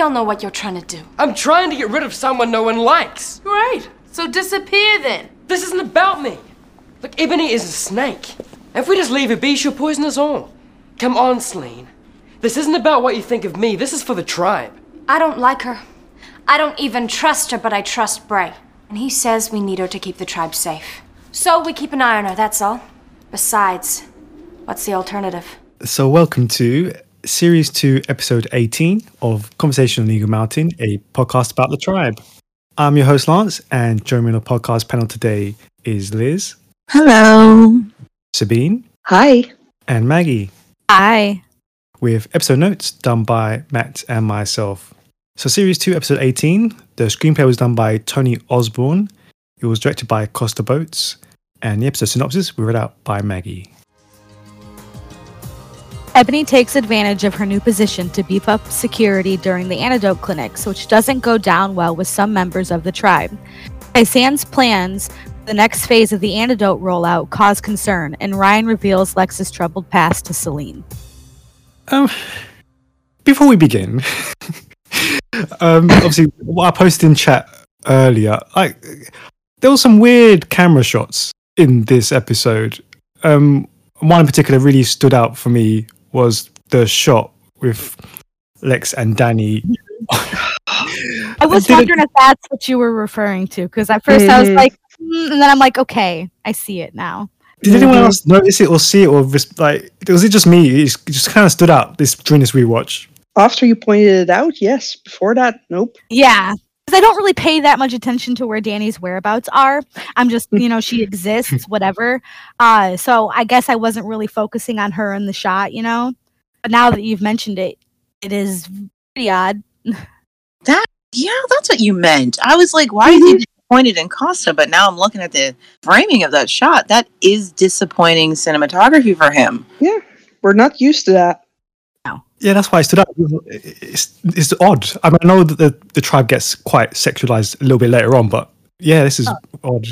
Shut up. We all know what you're trying to do. I'm trying to get rid of someone no one likes. Right. So disappear then. This isn't about me. Look, Ebony is a snake. If we just leave her be, she'll poison us all. Come on, Salene. This isn't about what you think of me. This is for the tribe. I don't like her. I don't even trust her, but I trust Bray. And he says we need her to keep the tribe safe. So we keep an eye on her, that's all. Besides, what's the alternative? So, welcome to Series 2, Episode 18 of Conversation on Eagle Mountain, a podcast about the tribe. I'm your host, Lance, and joining me on the podcast panel today is Liz, Hello. Sabine, Hi. and Maggie, Hi. with episode notes done by Matt and myself. So, Series 2, Episode 18, the screenplay was done by Tony Osborne, it was directed by Costa Botes, and the episode synopsis was read out by Maggie. Ebony takes advantage of her new position to beef up security during the antidote clinics, which doesn't go down well with some members of the tribe. Tai-San's plans for the next phase of the antidote rollout cause concern, and Ryan reveals Lex's troubled past to Salene. Um, before we begin, um, obviously, what I posted in chat earlier, like there were some weird camera shots in this episode. Um, one in particular really stood out for me was the shot with Lex and Danny. I was didn't- wondering if that's what you were referring to, because at first I was Mhm. like, mm, and then I'm like, okay, I see it now. Did anyone else notice it or see it, or just, like was it just me? It just, it just kind of stood out this during this rewatch. After you pointed it out, yes. Before that, nope. Yeah. Because I don't really pay that much attention to where Danny's whereabouts are. I'm just, you know, she exists, whatever. Uh, so I guess I wasn't really focusing on her in the shot, you know. But now that you've mentioned it, it is pretty odd. That yeah, that's what you meant. I was like, why is he disappointed in Costa? But now I'm looking at the framing of that shot. That is disappointing cinematography for him. Yeah, we're not used to that. Yeah, that's why it stood out. It's, it's odd. I mean, I know that the, the tribe gets quite sexualized a little bit later on, but yeah, this is odd.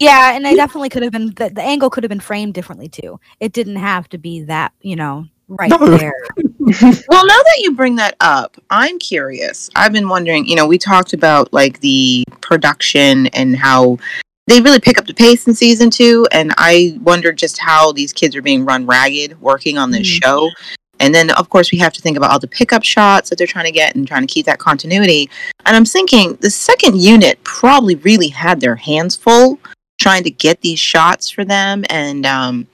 Yeah, and I definitely could have been the, the angle could have been framed differently too. It didn't have to be that, you know, right No. there. Well, now that you bring that up, I'm curious. I've been wondering, you know, we talked about like the production and how they really pick up the pace in season two. And I wonder just how these kids are being run ragged working on this Mhm. show. And then, of course, we have to think about all the pickup shots that they're trying to get and trying to keep that continuity. And I'm thinking the second unit probably really had their hands full trying to get these shots for them. And um,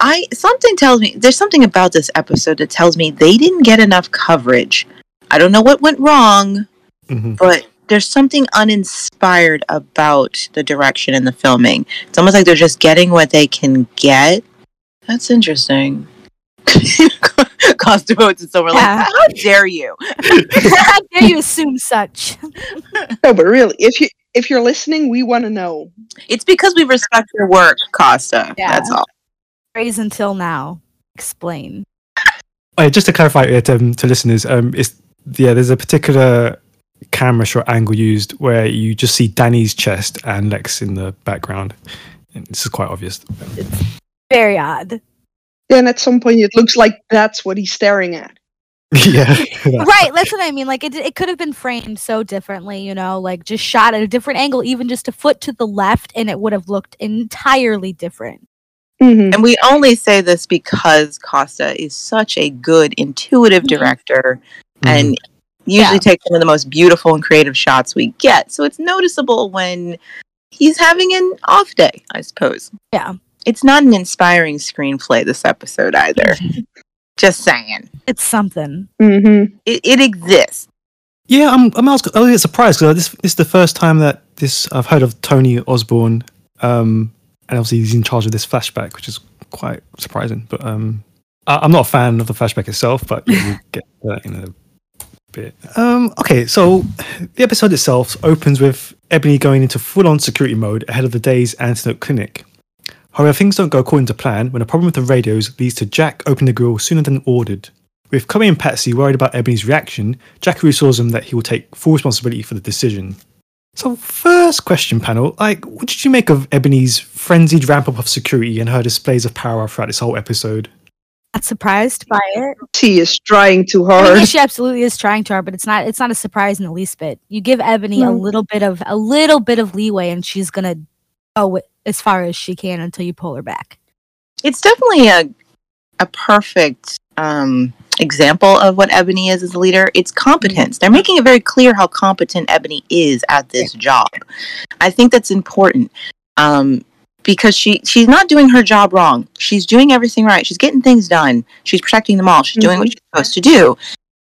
I something tells me there's something about this episode that tells me they didn't get enough coverage. I don't know what went wrong, Mhm. but there's something uninspired about the direction and the filming. It's almost like they're just getting what they can get. That's interesting. Costa Botes and so we're Yeah. like, how dare you? How dare you assume such? No, but really, if you if you're listening, we want to know. It's because we respect your work, Costa. Yeah. That's all. Phrase until now. Explain. Oh, just to clarify it um, to listeners, um, it's yeah, there's a particular camera shot angle used where you just see Danny's chest and Lex in the background. And this is quite obvious. It's Very odd. Then at some point, it looks like that's what he's staring at. yeah, right that's what i mean like it, it could have been framed so differently you know like just shot at a different angle even just a foot to the left and it would have looked entirely different Mhm. And we only say this because Costa is such a good, intuitive Mhm. director Mhm. and usually Yeah. takes some of the most beautiful and creative shots we get. So it's noticeable when he's having an off day, I suppose. Yeah. It's not an inspiring screenplay this episode either. Just saying. it's something Mhm. It, it exists. Yeah, I'm. I'm also, I was a bit surprised because this, this is the first time that this I've heard of Tony Osborne, um, and obviously he's in charge of this flashback, which is quite surprising. But um, I, I'm not a fan of the flashback itself, but yeah, we'll get to that in a bit. Um, okay, so the episode itself opens with Ebony going into full-on security mode ahead of the day's antidote clinic. However, things don't go according to plan when a problem with the radios leads to Jack opening the grill sooner than ordered. With Chloe and Patsy worried about Ebony's reaction, Jack reassures them that he will take full responsibility for the decision. So, first question panel, like, what did you make of Ebony's frenzied ramp up of security and her displays of power throughout this whole episode? not surprised by it. She is trying too I mean, hard. she absolutely is trying too hard, but it's not. It's not a surprise in the least bit. You give Ebony a little bit of a little bit of leeway, and she's gonna go as far as she can until you pull her back. it's definitely a a perfect um, example of what Ebony is as a leader. It's competence. They're making it very clear how competent Ebony is at this job. I think that's important um, because she she's not doing her job wrong. She's doing everything right. She's getting things done. She's protecting them all. She's doing what she's supposed to do.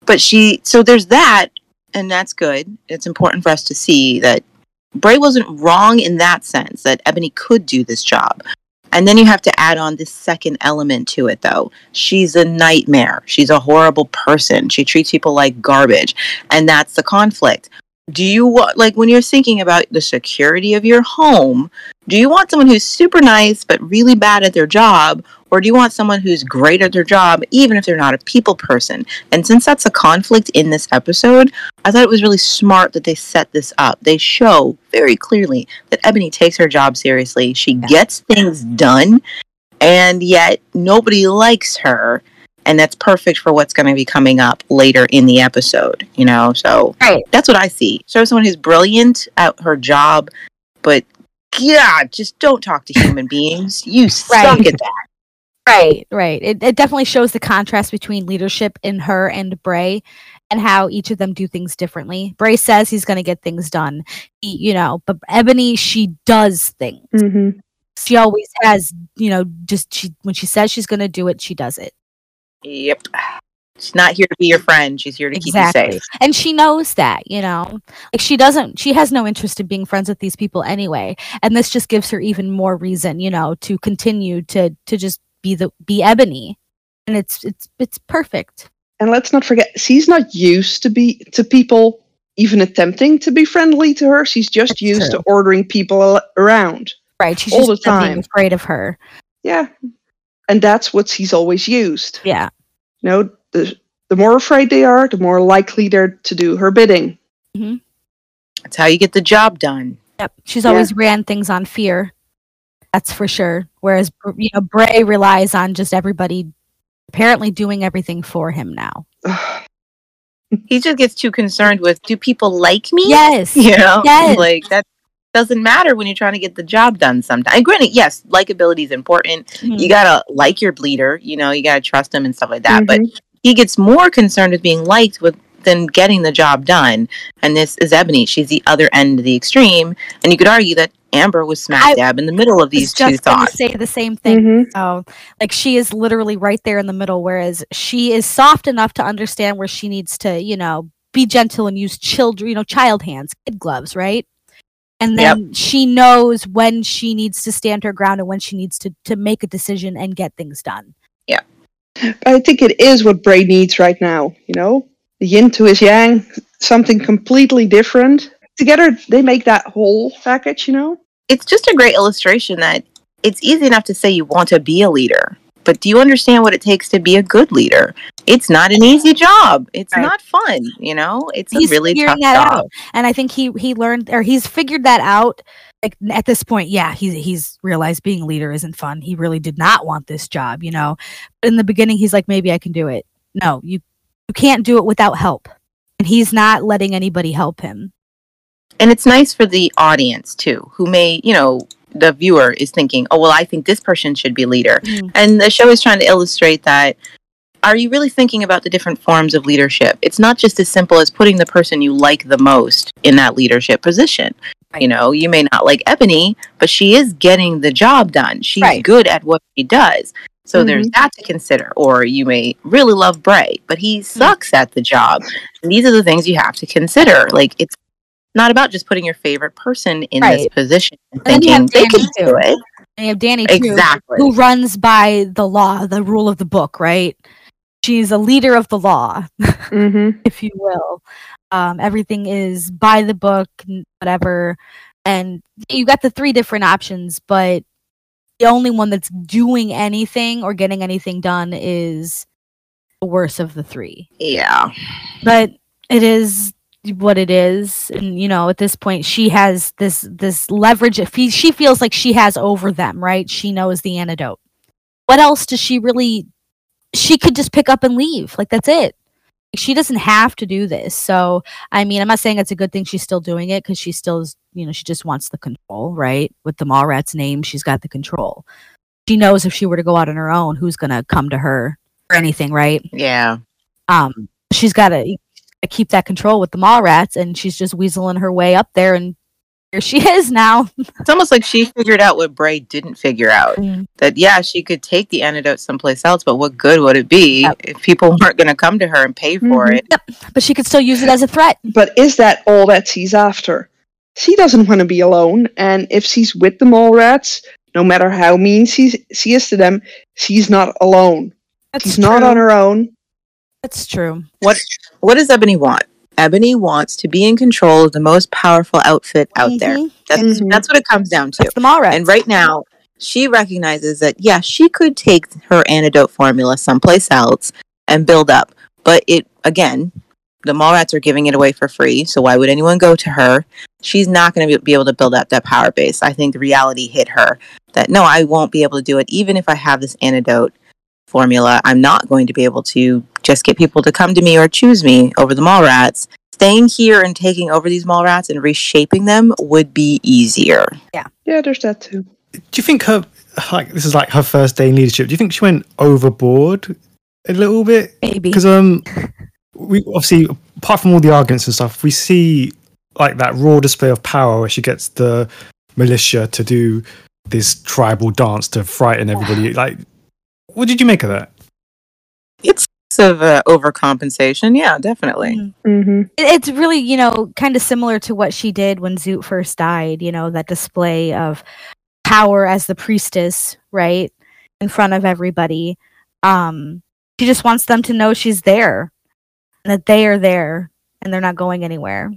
But she so there's that, and that's good. It's important for us to see that Bray wasn't wrong in that sense that Ebony could do this job. And then you have to add on this second element to it, though. She's a nightmare. She's a horrible person. She treats people like garbage. And that's the conflict. Do you want, like, when you're thinking about the security of your home, do you want someone who's super nice but really bad at their job? Or do you want someone who's great at their job, even if they're not a people person? And since that's a conflict in this episode, I thought it was really smart that they set this up. They show very clearly that Ebony takes her job seriously. She gets things done, and yet nobody likes her. And that's perfect for what's going to be coming up later in the episode, you know? So Right. that's what I see. Show someone who's brilliant at her job, but yeah, just don't talk to human beings. You suck Right. at that. Right, right. It, it definitely shows the contrast between leadership in her and Bray and how each of them do things differently. Bray says he's going to get things done, he, you know, but Ebony, she does things. Mhm. She always has, you know, just she when she says she's going to do it, she does it. Yep. She's not here to be your friend. She's here to keep you safe. And she knows that, you know. Like she doesn't she has no interest in being friends with these people anyway. And this just gives her even more reason, you know, to continue to to just be the be Ebony. And it's it's it's perfect. And let's not forget, she's not used to be to people even attempting to be friendly to her. She's just That's used true. to ordering people around. Right. She's All just the them being time. afraid of her. Yeah, and that's what she's always used. Yeah. You know, the the more afraid they are, the more likely they're to do her bidding. Mm-hmm. That's how you get the job done. Yep. She's Yeah. always ran things on fear. That's for sure. Whereas you know, Bray relies on just everybody apparently doing everything for him now. He just gets too concerned with do people like me? Yes. You know? Yes. Like that doesn't matter when you're trying to get the job done sometimes. And granted, yes, likability is important. Mhm. You gotta like your bleeder, you know, you gotta trust him and stuff like that. But Mhm. he gets more concerned with being liked with than getting the job done. And this is Ebony. She's the other end of the extreme. And you could argue that Amber was smack I dab in the middle of these was two just gonna thoughts. say the same thing. Mhm. So, like, she is literally right there in the middle, whereas she is soft enough to understand where she needs to, you know, be gentle and use children, you know, child hands, kid gloves, right? And Yep. then she knows when she needs to stand her ground and when she needs to to make a decision and get things done. Yeah. I think it is what Bray needs right now. You know, the yin to his yang, something completely different. Together, they make that whole package. You know. it's just a great illustration that it's easy enough to say you want to be a leader, but do you understand what it takes to be a good leader? It's not an easy job. It's Right. not fun, you know? It's he's a really figuring tough that job. out, and I think he he learned or he's figured that out. Like at this point, yeah, he's he's realized being a leader isn't fun. He really did not want this job, you know. But in the beginning, he's like, maybe I can do it. No, you you can't do it without help, and he's not letting anybody help him. And it's nice for the audience too, who may, you know, the viewer is thinking, oh, well, I think this person should be leader. Mhm. And the show is trying to illustrate that. Are you really thinking about the different forms of leadership? It's not just as simple as putting the person you like the most in that leadership position. You know, you may not like Ebony, but she is getting the job done. She's Right. good at what she does. So there's Mhm. that to consider. Or you may really love Bray, but he sucks at the job. And these are the things you have to consider. Like it's not about just putting your favorite person in this position and And then you thinking have they Danny, can do too. it. And you have Danny too, Exactly. who runs by the law, the rule of the book, right? She's a leader of the law. Mm-hmm. if you will. Um, everything is by the book, whatever. And you got the three different options, but the only one that's doing anything or getting anything done is the worst of the three. Yeah. But it is what it is and you know at this point she has this this leverage if he- she feels like she has over them right she knows the antidote what else does she really she could just pick up and leave. Like that's it. She doesn't have to do this. So, I mean, I'm not saying it's a good thing she's still doing it because she still is, you know, she just wants the control, right? With the Mallrats name, she's got the control. She knows if she were to go out on her own, who's to come to her or anything, right? Yeah. Um, she's got to keep that control with the mall rats, and she's just weaseling her way up there, and here she is now. It's almost like she figured out what Bray didn't figure out. Mm. That yeah, she could take the antidote someplace else, but what good would it be Yep. if people weren't going to come to her and pay for Mhm. it? But she could still use it as a threat. But is that all that she's after? She doesn't want to be alone, and if she's with the mall rats, no matter how mean she's, she is to them, she's not alone. That's she's not on her own. That's true. What What does Ebony want? Ebony wants to be in control of the most powerful outfit out there. Mhm. That's Mhm. that's what it comes down to. That's the Mallrats. And right now, she recognizes that yeah, she could take her antidote formula someplace else and build up. But it again, the Mallrats are giving it away for free, so why would anyone go to her? She's not going to be able to build up that power base. I think the reality hit her that no, I won't be able to do it, even if I have this antidote formula. I'm not going to be able to just get people to come to me or choose me over the mall rats Staying here and taking over these mall rats and reshaping them would be easier. Yeah. Yeah, there's that too. Do you think her like this is like her first day in leadership? Do you think she went overboard a little bit? Maybe. Because um, we obviously apart from all the arguments and stuff, we see like that raw display of power where she gets the militia to do this tribal dance to frighten everybody. Like, what did you make of that? It's of uh, overcompensation. Yeah, definitely. Mhm. hmm It's really, you know, kind of similar to what she did when Zoot first died, you know, that display of power as the priestess, right? In front of everybody. Um, she just wants them to know she's there and that they are there and they're not going anywhere.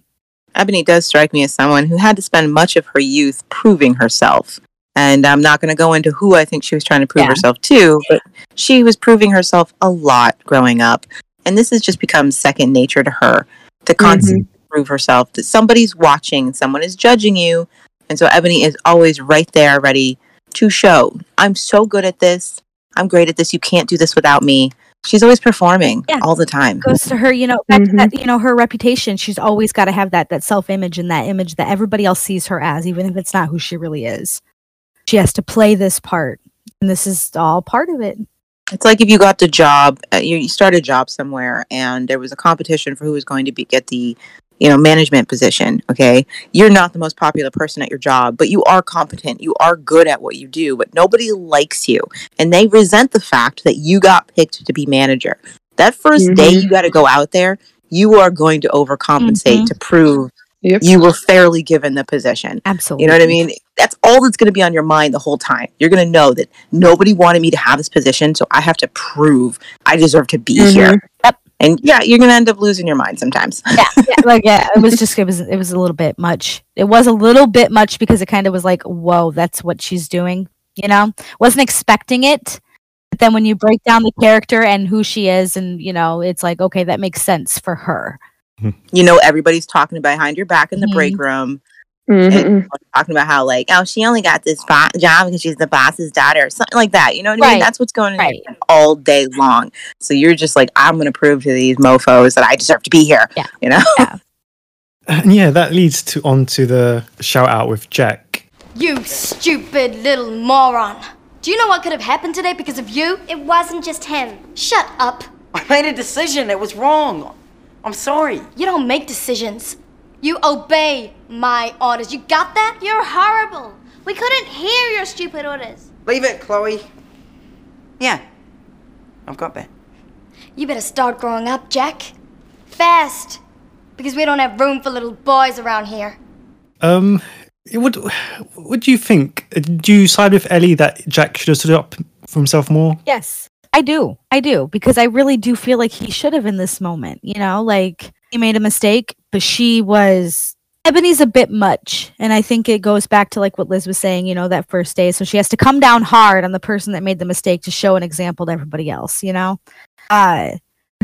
Ebony does strike me as someone who had to spend much of her youth proving herself. And I'm not going to go into who I think she was trying to prove Yeah. herself to, but she was proving herself a lot growing up. And this has just become second nature to her to constantly prove herself that somebody's watching someone is judging you. And so Ebony is always right there, ready to show I'm so good at this. I'm great at this. You can't do this without me. She's always performing Yeah. all the time. goes to her, you know, back to Mhm. that, you know, her reputation. She's always got to have that that self image and that image that everybody else sees her as, even if it's not who she really is. She has to play this part, and this is all part of it. It's like if you got the job, uh, you, you start a job somewhere, and there was a competition for who was going to be get the, you know, management position. Okay, you're not the most popular person at your job, but you are competent. You are good at what you do, but nobody likes you, and they resent the fact that you got picked to be manager. That 1st day Mhm. you got to go out there, you are going to overcompensate Mhm. to prove Yep. you were fairly given the position. Absolutely. You know what I mean? That's all that's going to be on your mind the whole time. You're going to know that nobody wanted me to have this position, so I have to prove I deserve to be Mhm. here. Yep. And yeah, you're going to end up losing your mind sometimes. yeah, yeah, like yeah, it was just it was it was a little bit much. It was a little bit much because it kind of was like, whoa, that's what she's doing. You know, wasn't expecting it. But then when you break down the character and who she is, and you know, it's like, okay, that makes sense for her. You know, everybody's talking behind your back in the Mhm. break room, Mhm. and talking about how like, oh, she only got this bo- job because she's the boss's daughter, or something like that. You know what I mean? Right. That's what's going on Right. all day long. So you're just like, I'm going to prove to these mofo's that I deserve to be here. Yeah. You know? And yeah, that leads to on to the shout out with Jack. You stupid little moron. Do you know what could have happened today because of you? It wasn't just him. Shut up. I made a decision. It was wrong. I'm sorry. You don't make decisions. You obey my orders. You got that? You're horrible. We couldn't hear your stupid orders. Leave it, Chloe. Yeah. I've got that. You better start growing up, Jack. Fast. Because we don't have room for little boys around here. Um, what what do you think? Do you side with Ellie that Jack should have stood up for himself more? Yes, I do. I do because I really do feel like he should have in this moment. You know, like he made a mistake, but she was. Ebony's a bit much, and I think it goes back to like what Liz was saying. You know, that first day, so she has to come down hard on the person that made the mistake to show an example to everybody else. You know, uh,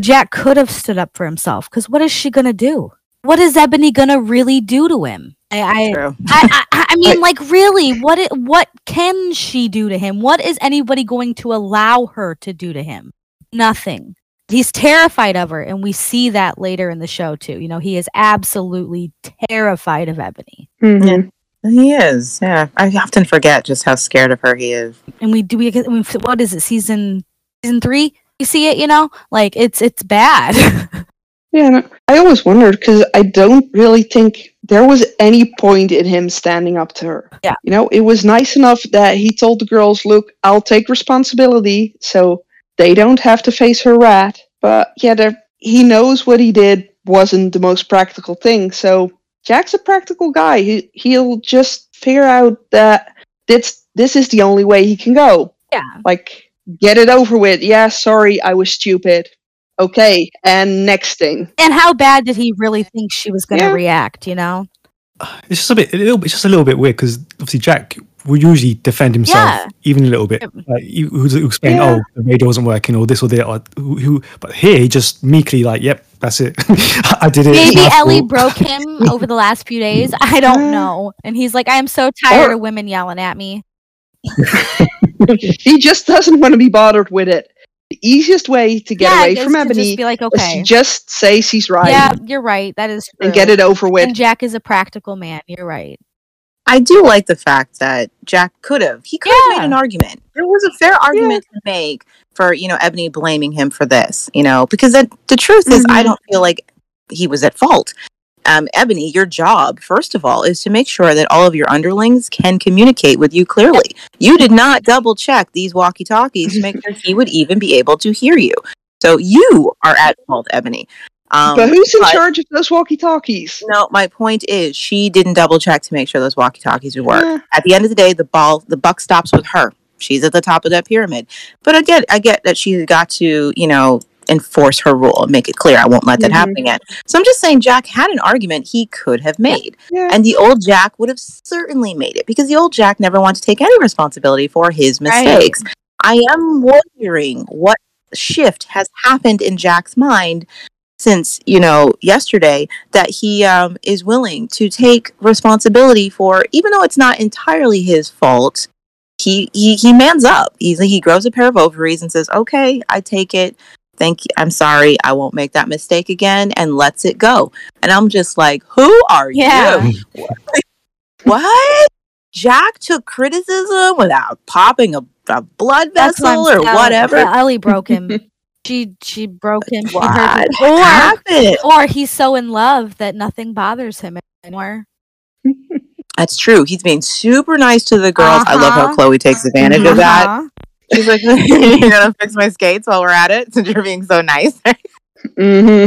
Jack could have stood up for himself because what is she gonna do? What is Ebony gonna really do to him? I, I, True. I, I, I mean, like, really, what it, what can she do to him? What is anybody going to allow her to do to him? nothing. He's terrified of her, and we see that later in the show too. You know, he is absolutely terrified of Ebony, Mhm. He is. Yeah. I often forget just how scared of her he is. and we do we. What is it? Season season three? You see it? You know, like it's it's bad. Yeah, I always wondered because I don't really think there was any point in him standing up to her. Yeah. You know, it was nice enough that he told the girls, look, I'll take responsibility so they don't have to face her rat. But yeah, there, he knows what he did wasn't the most practical thing. So Jack's a practical guy. He, he'll just figure out that this, this is the only way he can go. yeah, Like, get it over with. Yeah, sorry, I was stupid. Okay, and next thing. and how bad did he really think she was going to Yeah. react? You know? It's just a bit, a little, it's just a little bit weird because obviously Jack will usually defend himself Yeah. even a little bit. Like he who's explain, Yeah. oh, the radio wasn't working, or this or that, or who, who. But here he just meekly like, yep, that's it. I did it. Maybe Ellie fault." broke him over the last few days. I don't know. And he's like, I am so tired of women yelling at me. he just doesn't want to be bothered with it. The easiest way to get yeah, away from to Ebony just be like, is okay, to just say she's right yeah, you're right. That is true. and get it over with. And Jack is a practical man. You're right. I do like the fact that Jack could have. He could have Yeah. made an argument. There was a fair argument to make for, you know, Ebony blaming him for this, you know, because the, the truth is, I Mhm. don't feel like he was at fault. Um, Ebony, your job, first of all, is to make sure that all of your underlings can communicate with you clearly. You did not double check these walkie talkies to make sure he would even be able to hear you. So you are at fault, Ebony. Um, but who's in but- charge of those walkie talkies? no, my point is she didn't double check to make sure those walkie talkies would work. Yeah. At the end of the day, the ball, the buck stops with her. She's at the top of that pyramid. But I get, I get that she's got to, you know, enforce her rule and make it clear. I won't let that Mhm. happen again. So I'm just saying, Jack had an argument he could have made, Yeah. and the old Jack would have certainly made it because the old Jack never wanted to take any responsibility for his Right. mistakes. I am wondering what shift has happened in Jack's mind since you know yesterday that he um, is willing to take responsibility for even though it's not entirely his fault he he, he mans up he's he grows a pair of ovaries and says okay i take it thank you i'm sorry i won't make that mistake again and lets it go and i'm just like who are Yeah. you what jack took criticism without popping a, a blood That's what vessel or saying. whatever Yeah, Ellie broke him. she she broke him. What. Or happened or he's so in love that nothing bothers him anymore. That's true. He's being super nice to the girls. I love how Uh-huh. Chloe takes advantage of that. She's like, "You're gonna fix my skates while we're at it, since you're being so nice." hmm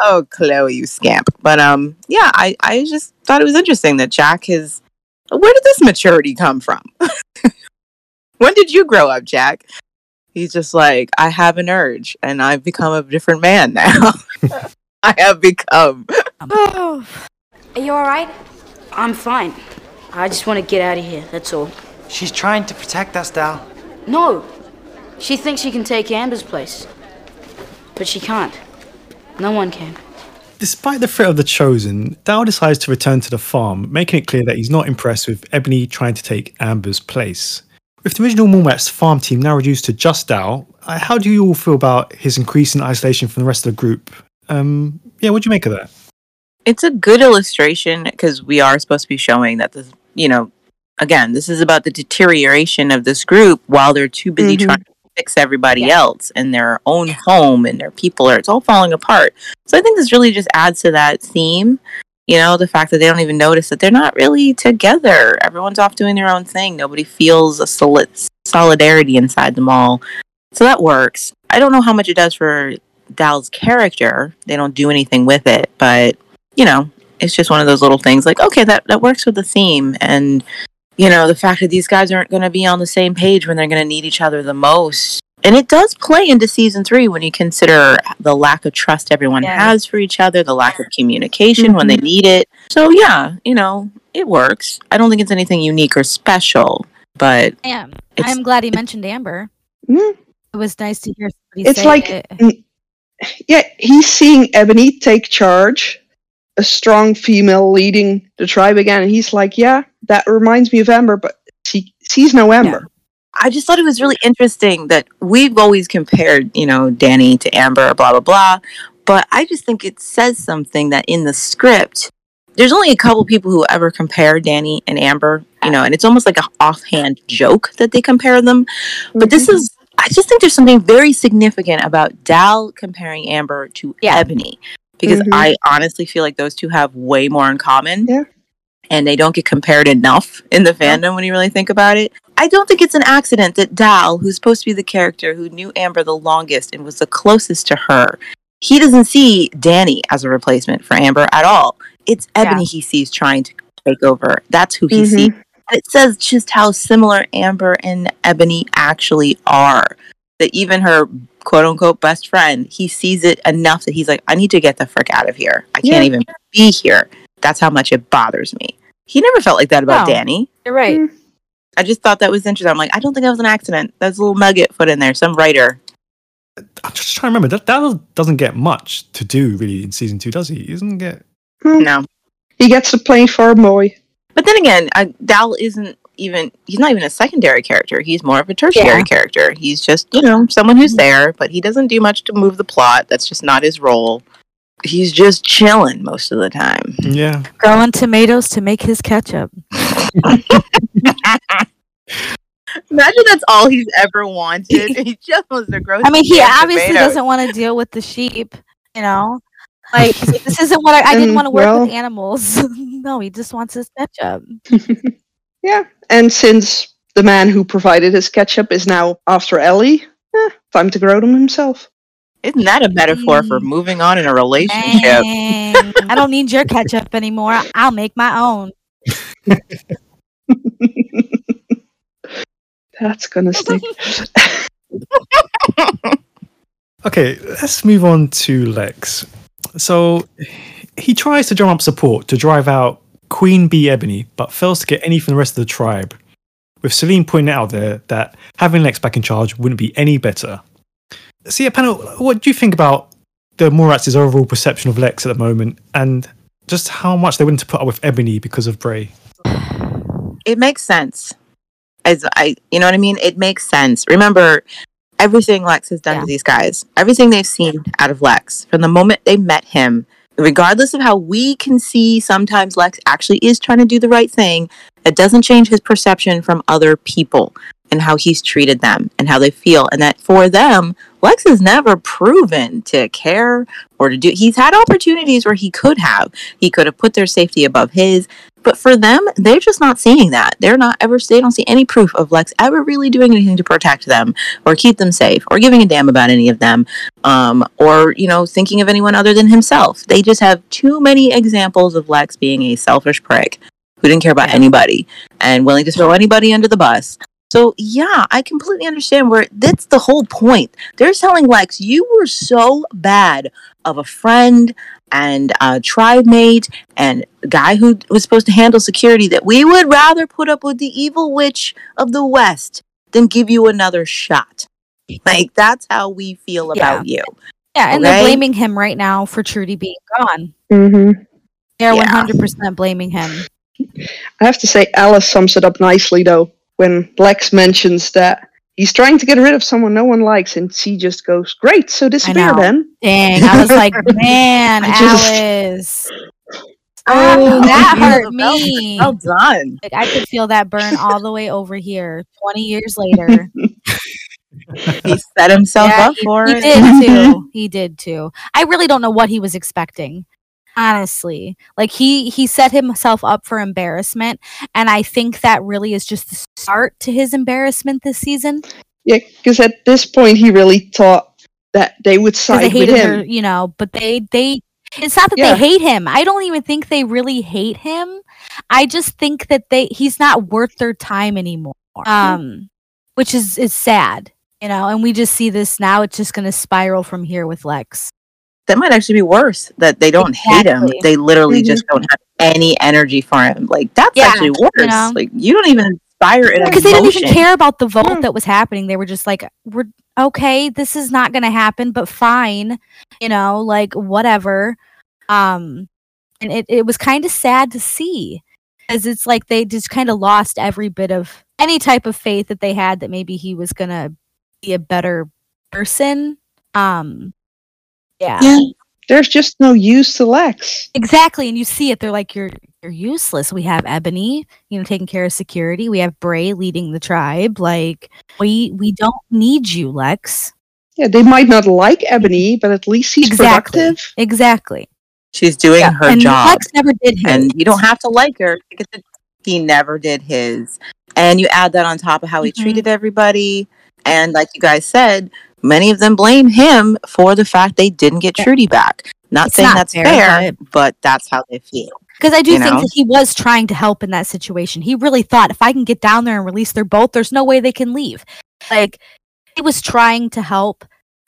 oh, Chloe, you scamp. But um, yeah, I I just thought it was interesting that Jack is. Where did this maturity come from? when did you grow up, Jack? He's just like, I have an urge, and I've become a different man now. I have become. Oh, Are you alright? I'm fine. I just want to get out of here, that's all. She's trying to protect us, Dal. No! She thinks she can take Amber's place. But she can't. No one can. Despite the threat of the Chosen, Dal decides to return to the farm, making it clear that he's not impressed with Ebony trying to take Amber's place. With the original Mallrats farm team now reduced to just Dal, uh, how do you all feel about his increasing isolation from the rest of the group? Um, yeah, what do you make of that? it's a good illustration because we are supposed to be showing that the you know, again, this is about the deterioration of this group while they're too busy Mhm. trying to fix everybody else and their own home and their people are it's all falling apart. So I think this really just adds to that theme. You know, the fact that they don't even notice that they're not really together. Everyone's off doing their own thing. Nobody feels a solid solidarity inside them all. So that works. I don't know how much it does for Dal's character. They don't do anything with it, but you know, it's just one of those little things like, okay, that, that works with the theme. And, you know, the fact that these guys aren't going to be on the same page when they're going to need each other the most. And it does play into season three when you consider the lack of trust everyone Yeah. has for each other, the lack of communication when they need it. So, yeah, you know, it works. I don't think it's anything unique or special, but yeah. It's- I'm glad he mentioned Amber. Yeah. It was nice to hear somebody It's say like, it. mm, yeah, he's seeing Ebony take charge, a strong female leading the tribe again, and he's like, yeah, that reminds me of Amber, but she she's no Amber. I just thought it was really interesting that we've always compared, you know, Danny to Amber, blah, blah, blah. But I just think it says something that in the script, there's only a couple people who ever compare Danny and Amber, you know, and it's almost like an offhand joke that they compare them. But this mm-hmm. is, I just think there's something very significant about Dal comparing Amber to Ebony because Mhm. I honestly feel like those two have way more in common. Yeah. And they don't get compared enough in the fandom when you really think about it. I don't think it's an accident that Dal, who's supposed to be the character who knew Amber the longest and was the closest to her, he doesn't see Danny as a replacement for Amber at all. It's Ebony he sees trying to take over. That's who he Mhm. sees. And it says just how similar Amber and Ebony actually are. That even her quote unquote best friend, he sees it enough that he's like, I need to get the frick out of here. I can't Yeah. even be here. That's how much it bothers me. He never felt like that about No. Danny. You're right. I just thought that was interesting. I'm like, I don't think that was an accident. That's a little nugget put in there. Some writer. I'm just trying to remember that Dal doesn't get much to do really in season two, does he? He doesn't get. No. He gets to play for a boy. But then again, uh, Dal isn't even, he's not even a secondary character. He's more of a tertiary Yeah. character. He's just, you know, someone who's mm-hmm. there, but he doesn't do much to move the plot. That's just not his role. He's just chilling most of the time. Yeah. Growing tomatoes to make his ketchup. Imagine that's all he's ever wanted. he just wants to grow. I mean, he obviously tomatoes. doesn't want to deal with the sheep, you know? Like, this isn't what I, I didn't um, want to work with animals. no, he just wants his ketchup. Yeah. And since the man who provided his ketchup is now after Ellie, eh, time to grow them himself. Isn't that a metaphor for moving on in a relationship? Dang. I don't need your ketchup anymore. I'll make my own. That's gonna stick. Okay, let's move on to Lex. So he tries to drum up support to drive out Queen Bee Ebony, but fails to get any from the rest of the tribe. With Salene pointing out there that having Lex back in charge wouldn't be any better. See, yeah, panel, what do you think about the Mallrats' overall perception of Lex at the moment, and just how much they're willing to put up with Ebony because of Bray? it makes sense. As I, you know what I mean? It makes sense. Remember, everything Lex has done to these guys, everything they've seen out of Lex from the moment they met him, regardless of how we can see sometimes Lex actually is trying to do the right thing, it doesn't change his perception from other people and how he's treated them and how they feel. And that for them, Lex has never proven to care or to do. He's had opportunities where he could have. He could have put their safety above his. But for them, they're just not seeing that. They're not ever, they don't see any proof of Lex ever really doing anything to protect them or keep them safe or giving a damn about any of them um, or, you know, thinking of anyone other than himself. They just have too many examples of Lex being a selfish prick who didn't care about anybody and willing to throw anybody under the bus. So yeah, I completely understand where that's the whole point. They're telling Lex, you were so bad of a friend and a tribe mate and guy who was supposed to handle security that we would rather put up with the evil witch of the West than give you another shot. Like that's how we feel about you. Yeah, and they're blaming him right now for Trudy being gone. Mm-hmm. They're Yeah. 100% blaming him. I have to say, Alice sums it up nicely though when Lex mentions that he's trying to get rid of someone no one likes, and she just goes, "Great, so disappear then." Dang, I was like, man, I just- Alice. Oh, ah, that hurt me. Well done. Like I could feel that burn all the way over here. Twenty years later, He set himself Yeah, up he, for he it. did too. He did too. I really don't know what he was expecting. Honestly, like he he set himself up for embarrassment, and I think that really is just the start to his embarrassment this season. Yeah, because at this point he really thought that they would because they side with him. her, you know. But they they it's not that Yeah. they hate him. I don't even think they really hate him. I just think that they he's not worth their time anymore. Um, which is is sad, you know. And we just see this now. It's just going to spiral from here with Lex. That might actually be worse that they don't hate him they literally Mhm. just don't have any energy for him like that's Yeah, actually you worse know? like you don't even inspire it Because they didn't even care about the vote that was happening. They were just like, "We're okay. This is not going to happen, but fine, you know, like whatever." Um, and it it was kind of sad to see, because it's like they just kind of lost every bit of any type of faith that they had that maybe he was gonna be a better person. Um, yeah, Yeah. There's just no use to Lex. exactly. And you see it. They're like, you're you're useless. We have Ebony, you know, taking care of security. We have Bray leading the tribe. Like, we we don't need you, Lex. Yeah, they might not like Ebony, but at least he's Exactly. productive. Exactly. She's doing Yeah, her and job. Lex never did his. and you don't have to like her because it- he never did his and you add that on top of how he Mhm. treated everybody and like you guys said many of them blame him for the fact they didn't get trudy back not It's saying not that's fair, fair, but that's how they feel Because I do you think know? that he was trying to help in that situation. He really thought if I can get down there and release their boat, there's no way they can leave. Like he was trying to help,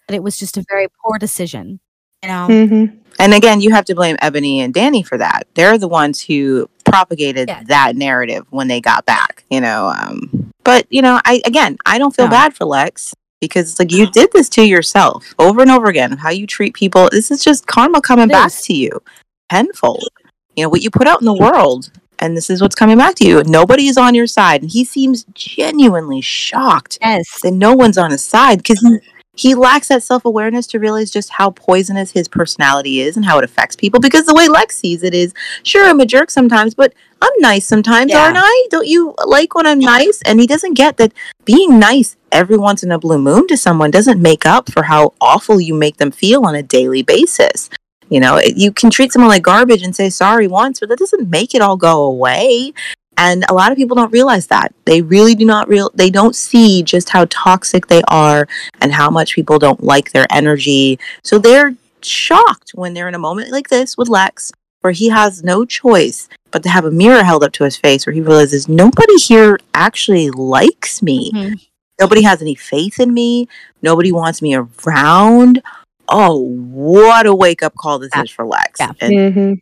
but it was just a very poor decision. You know? hmm and again you have to blame ebony and danny for that they're the ones who propagated Yeah. that narrative when they got back you know um but you know i again i don't feel No. bad for lex because it's like you did this to yourself over and over again how you treat people this is just karma coming It back is. to you tenfold you know what you put out in the world and this is what's coming back to you nobody is on your side and he seems genuinely shocked Yes. that no one's on his side because he, lacks that self awareness to realize just how poisonous his personality is and how it affects people. Because the way Lex sees it is, sure, I'm a jerk sometimes, but I'm nice sometimes, Yeah. aren't I? Don't you like when I'm nice? And he doesn't get that being nice every once in a blue moon to someone doesn't make up for how awful you make them feel on a daily basis. You know, you can treat someone like garbage and say sorry once, but that doesn't make it all go away. And a lot of people don't realize that. They really do not real they don't see just how toxic they are and how much people don't like their energy. So they're shocked when they're in a moment like this with Lex where he has no choice but to have a mirror held up to his face where he realizes nobody here actually likes me. Mhm. Nobody has any faith in me. Nobody wants me around. Oh, what a wake up call this Yeah. is for Lex. Yeah. And hmm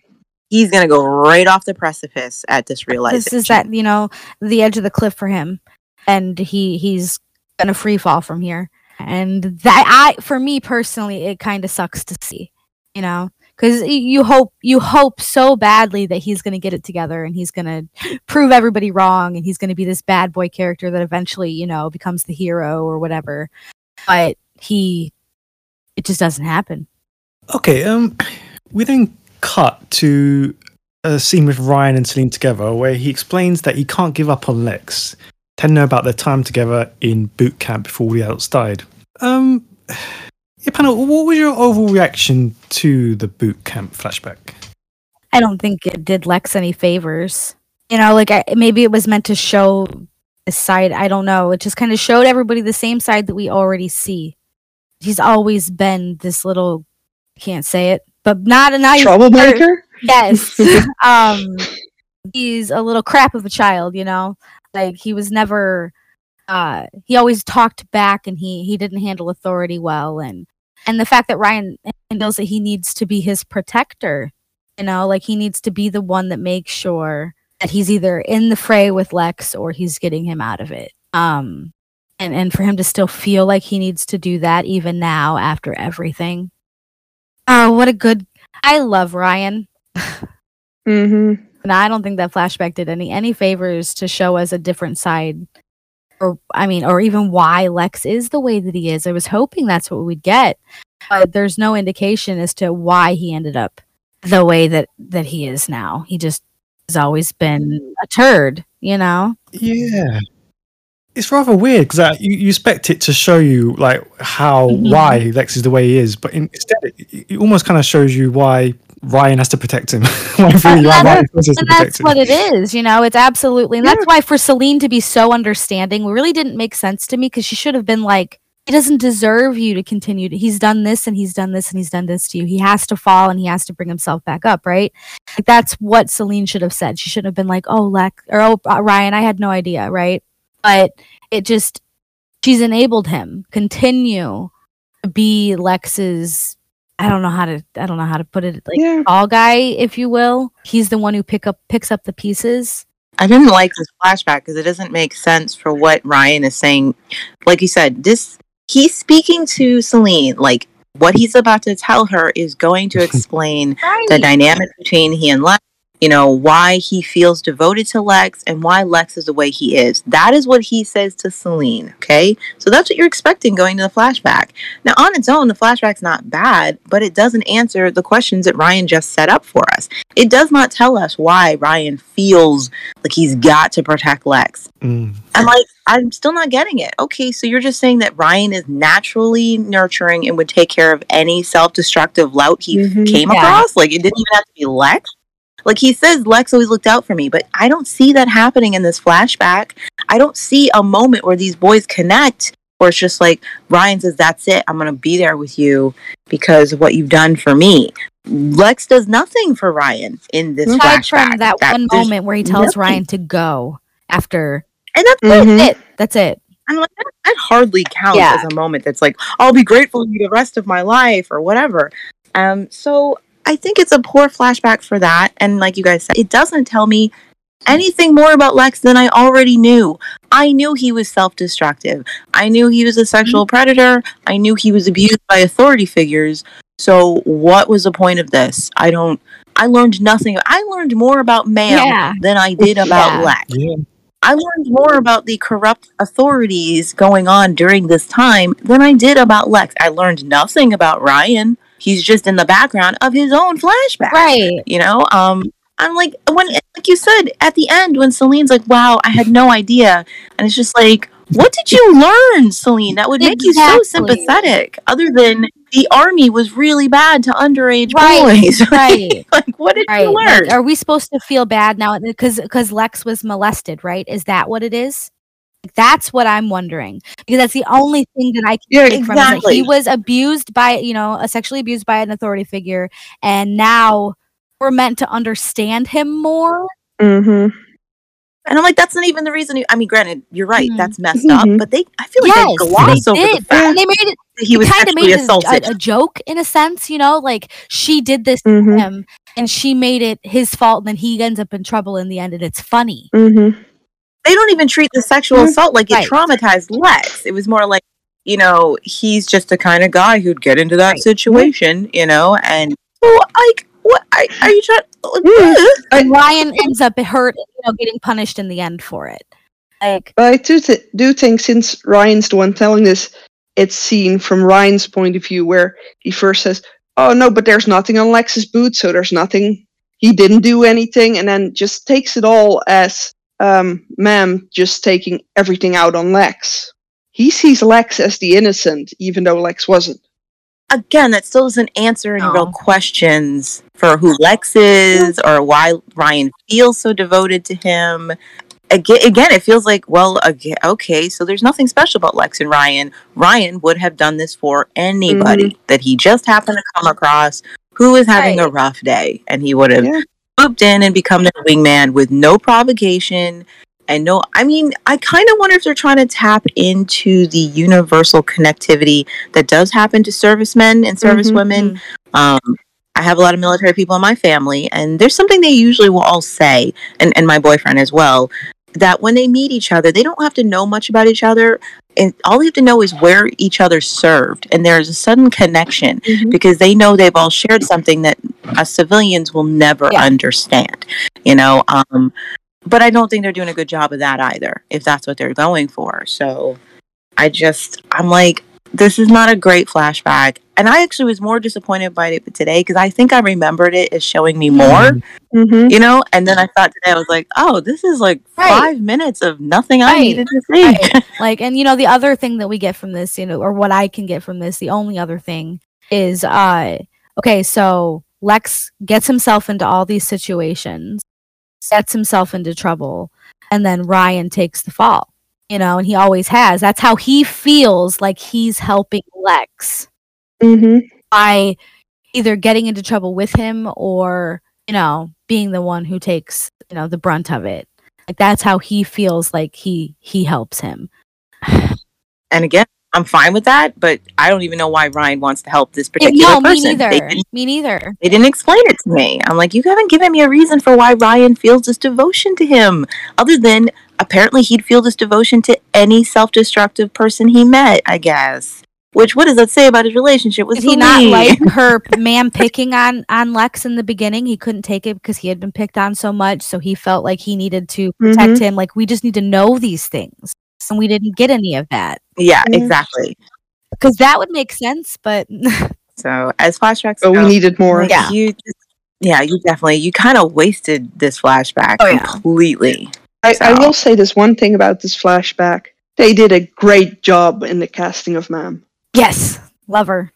he's going to go right off the precipice at this realization. This is that, you know, the edge of the cliff for him. And he he's gonna free fall from here. And that I for me personally, it kind of sucks to see. You know? Because you hope you hope so badly that he's gonna get it together and he's gonna prove everybody wrong and he's gonna be this bad boy character that eventually, you know, becomes the hero or whatever. But he it just doesn't happen. Okay, um, we then cut to a scene with Ryan and Salene together where he explains that he can't give up on Lex, telling her about their time together in boot camp before all the adults died. Um, yeah, panel, what was your overall reaction to the boot camp flashback? I don't think it did Lex any favors. You know, like I, maybe it was meant to show a side. I don't know. It just kind of showed everybody the same side that we already see. He's always been this little, can't say it, but not a nice Troublemaker? Yes. um, he's a little crap of a child. You know, like he was never. Uh, he always talked back, and he he didn't handle authority well, and and the fact that Ryan feels that he needs to be his protector you know, like he needs to be the one that makes sure that he's either in the fray with Lex or he's getting him out of it. Um and and for him to still feel like he needs to do that even now after everything. Oh, what a good I love Ryan. hmm And I don't think that flashback did any any favors to show us a different side or I mean or even why Lex is the way that he is. I was hoping that's what we'd get. But there's no indication as to why he ended up the way that that he is now. He just has always been a turd, you know? Yeah. It's rather weird because you, you expect it to show you like how Mhm. why Lex is the way he is, but in, instead it, it almost kind of shows you why Ryan has to protect him. why really And why that- Ryan has to And protect that's him. what it is, you know. It's absolutely, and that's why for Salene to be so understanding really didn't make sense to me because she should have been like, he doesn't deserve you to continue. To, he's done this and he's done this and he's done this to you. He has to fall and he has to bring himself back up, right? Like that's what Salene should have said. She shouldn't have been like, "Oh, Lex," or "Oh, uh, Ryan, I had no idea," right? But it just she's enabled him continue to be Lex's. I don't know how to. I don't know how to put it. Like Yeah. all guy, if you will. He's the one who pick up picks up the pieces. I didn't like this flashback because it doesn't make sense for what Ryan is saying. Like you said, this he's speaking to Salene. Like what he's about to tell her is going to explain the dynamic between he and Lex you know, why he feels devoted to Lex and why Lex is the way he is. That is what he says to Salene, okay? So that's what you're expecting going to the flashback. Now, on its own, the flashback's not bad, but it doesn't answer the questions that Ryan just set up for us. It does not tell us why Ryan feels like he's got to protect Lex. Mm. I'm like, I'm still not getting it. Okay, so you're just saying that Ryan is naturally nurturing and would take care of any self destructive lout he Mhm. came Yeah. across? Like, it didn't even have to be Lex. Like, he says Lex always looked out for me, but I don't see that happening in this flashback. I don't see a moment where these boys connect where it's just like Ryan says, That's it. I'm going to be there with you because of what you've done for me. Lex does nothing for Ryan in this Aside flashback. from that one moment where he tells nothing. Ryan to go after And that's Mhm. it. That's it. I'm like, that, that hardly counts Yeah. as a moment that's like, I'll be grateful to you the rest of my life or whatever. Um, so I think it's a poor flashback for that. And like you guys said, it doesn't tell me anything more about Lex than I already knew. I knew he was self destructive. I knew he was a sexual mm-hmm. predator. I knew he was abused by authority figures. So what was the point of this? I don't I learned nothing. I learned more about Ma'am Yeah. than I did about Yeah. Lex. Yeah. I learned more about the corrupt authorities going on during this time than I did about Lex. I learned nothing about Ryan. He's just in the background of his own flashback. Right. You know, um I'm like when like you said at the end when Salene's like, "Wow, I had no idea." And it's just like, "What did you learn, Salene? That would make you so sympathetic." Other than the army was really bad to underage Right, boys. right. like what did Right. you learn? Like, are we supposed to feel bad now because because Lex was molested, right? Is that what it is? That's what I'm wondering because that's the only thing that I can Yeah, take from it. is that He was abused by, you know, uh, sexually abused by an authority figure, and now we're meant to understand him more. hmm And I'm like, that's not even the reason. You, I mean, granted, you're right. Mhm. That's messed up. Mhm. But they, I feel like yes, they gloss they over did. the fact and they made it. that he was kind of made assaulted. a, a joke in a sense, you know, like she did this to Mhm. him, and she made it his fault, and then he ends up in trouble in the end, and it's funny. They don't even treat the sexual Mhm. assault like it Right. traumatized Lex. It was more like, you know, he's just the kind of guy who'd get into that Right. situation, you know, and so like, what are, are you trying? Mm. And Ryan ends up hurt, you know, getting punished in the end for it. Like, But I do, th- do think since Ryan's the one telling this, it's seen from Ryan's point of view where he first says, "Oh no, but there's nothing on Lex's boot, so there's nothing. He didn't do anything," and then just takes it all as, um, "Ma'am, just taking everything out on Lex." He sees Lex as the innocent, even though Lex wasn't. Again, that still doesn't answer any real questions for who Lex is or why Ryan feels so devoted to him. Again, again, it feels like, well, okay, so there's nothing special about Lex and Ryan. Ryan would have done this for anybody that he just happened to come across who was having a rough day, and he would have Yeah. Swooped in and become the wingman with no provocation and no. I mean, I kind of wonder if they're trying to tap into the universal connectivity that does happen to servicemen and servicewomen. Um, I have a lot of military people in my family, and there's something they usually will all say, and, and my boyfriend as well, that when they meet each other, they don't have to know much about each other. And all they have to know is where each other served. And there's a sudden connection Mhm. because they know they've all shared something that us civilians will never Yeah. understand, you know? Um, but I don't think they're doing a good job of that either, if that's what they're going for. So I just, I'm like, this is not a great flashback. And I actually was more disappointed by it today because I think I remembered it as showing me more, Mm-hmm. you know? And then I thought today, I was like, oh, this is like Right. five minutes of nothing I needed to see. right. like, and you know, the other thing that we get from this, you know, or what I can get from this, the only other thing is, uh, okay, so Lex gets himself into all these situations, sets himself into trouble, and then Ryan takes the fall. You know, and he always has. That's how he feels like he's helping Lex Mm-hmm. by either getting into trouble with him or, you know, being the one who takes, you know, the brunt of it. Like that's how he feels like he he helps him. And again, I'm fine with that, but I don't even know why Ryan wants to help this particular no, me person. They neither. didn't, Me neither. they didn't explain it to me. I'm like, you haven't given me a reason for why Ryan feels this devotion to him, other than apparently he'd feel this devotion to any self destructive person he met, I guess. Which what does that say about his relationship with Did he not like her man picking on on Lex in the beginning? He couldn't take it because he had been picked on so much, so he felt like he needed to protect Mhm. him. Like we just need to know these things, and we didn't get any of that yeah, Yeah. exactly. because that would make sense. But So as flashbacks But we needed more. Yeah. you yeah, you definitely you kind of wasted this flashback Oh, yeah. completely. I, I So- will say this one thing about this flashback. They did a great job in the casting of Mam. yes, love her.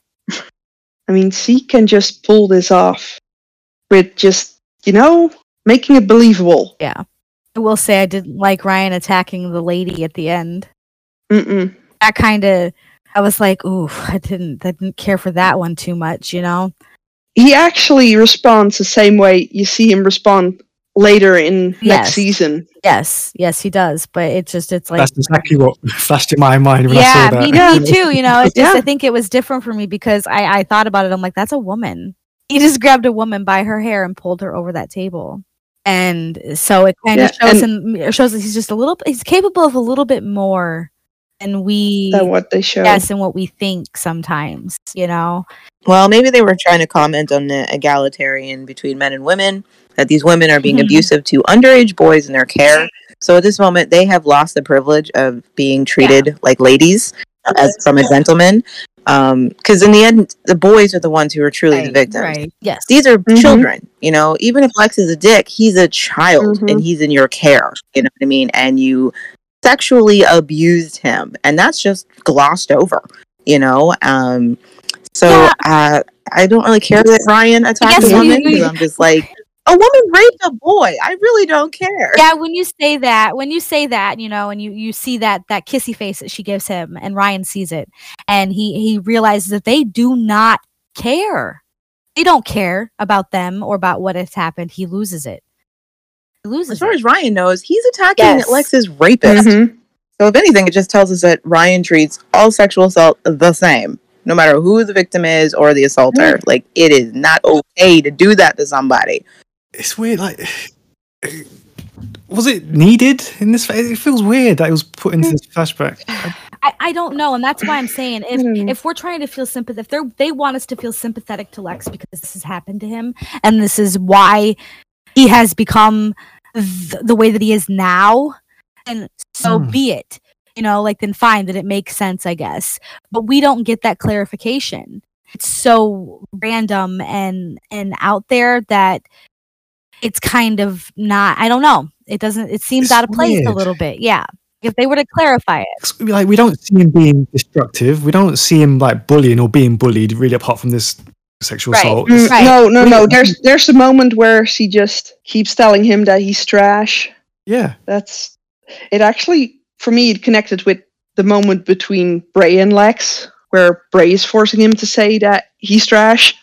I mean, she can just pull this off with just, you know, making it believable. Yeah, I will say I didn't like Ryan attacking the lady at the end. Mm-mm. That kind of, I was like, ooh, I didn't, I didn't care for that one too much. You know? He actually responds the same way you see him respond later in next season. Yes, yes, he does. But it's just, it's like That's exactly what flashed in my mind when I yeah, saw that. me, me too. You know, it's just Yeah. I think it was different for me because I I thought about it. I'm like, that's a woman. He just grabbed a woman by her hair and pulled her over that table, and so it kind of Yeah, shows him it shows that he's just a little. He's capable of a little bit more than we. Than what they show. Yes, and what we think sometimes. You know. Well, maybe they were trying to comment on the egalitarian between men and women, that these women are being Mhm. abusive to underage boys in their care. So at this moment, they have lost the privilege of being treated like ladies as from a gentleman. Because in the end, the boys are the ones who are truly the victims. Right. Yes. These are Mhm. children, you know. Even if Lex is a dick, he's a child Mhm. and he's in your care. You know what I mean? And you sexually abused him, and that's just glossed over. You know. Um, so Yeah. uh, I don't really care that Ryan attacked guess a woman you- because I'm just like a woman raped a boy. I really don't care. Yeah, when you say that, when you say that, you know, and you you see that that kissy face that she gives him, and Ryan sees it, and he he realizes that they do not care. They don't care about them or about what has happened. He loses it. He loses As far it. as Ryan knows, he's attacking Yes. Lex's rapist. Mhm. So if anything, it just tells us that Ryan treats all sexual assault the same, no matter who the victim is or the assaulter. Like it is not okay to do that to somebody. It's weird. Like, was it needed in this? It feels weird that it was put into this flashback. I, I don't know, and that's why I'm saying if Hmm. if we're trying to feel sympathetic, if they they want us to feel sympathetic to Lex because this has happened to him, and this is why he has become th- the way that he is now, and so Hmm. be it. You know, like then fine, that it makes sense, I guess. But we don't get that clarification. It's so random and and out there that it's kind of not. I don't know. It doesn't. It seems It's out of place a little bit. Yeah. If they were to clarify it. Like, we don't see him being destructive. We don't see him like bullying or being bullied. Really, apart from this sexual Right. assault. Mm, Right. No, no, no. There's there's a moment where she just keeps telling him that he's trash. Yeah, That's it. Actually, for me, it connected with the moment between Bray and Lex, where Bray is forcing him to say that he's trash.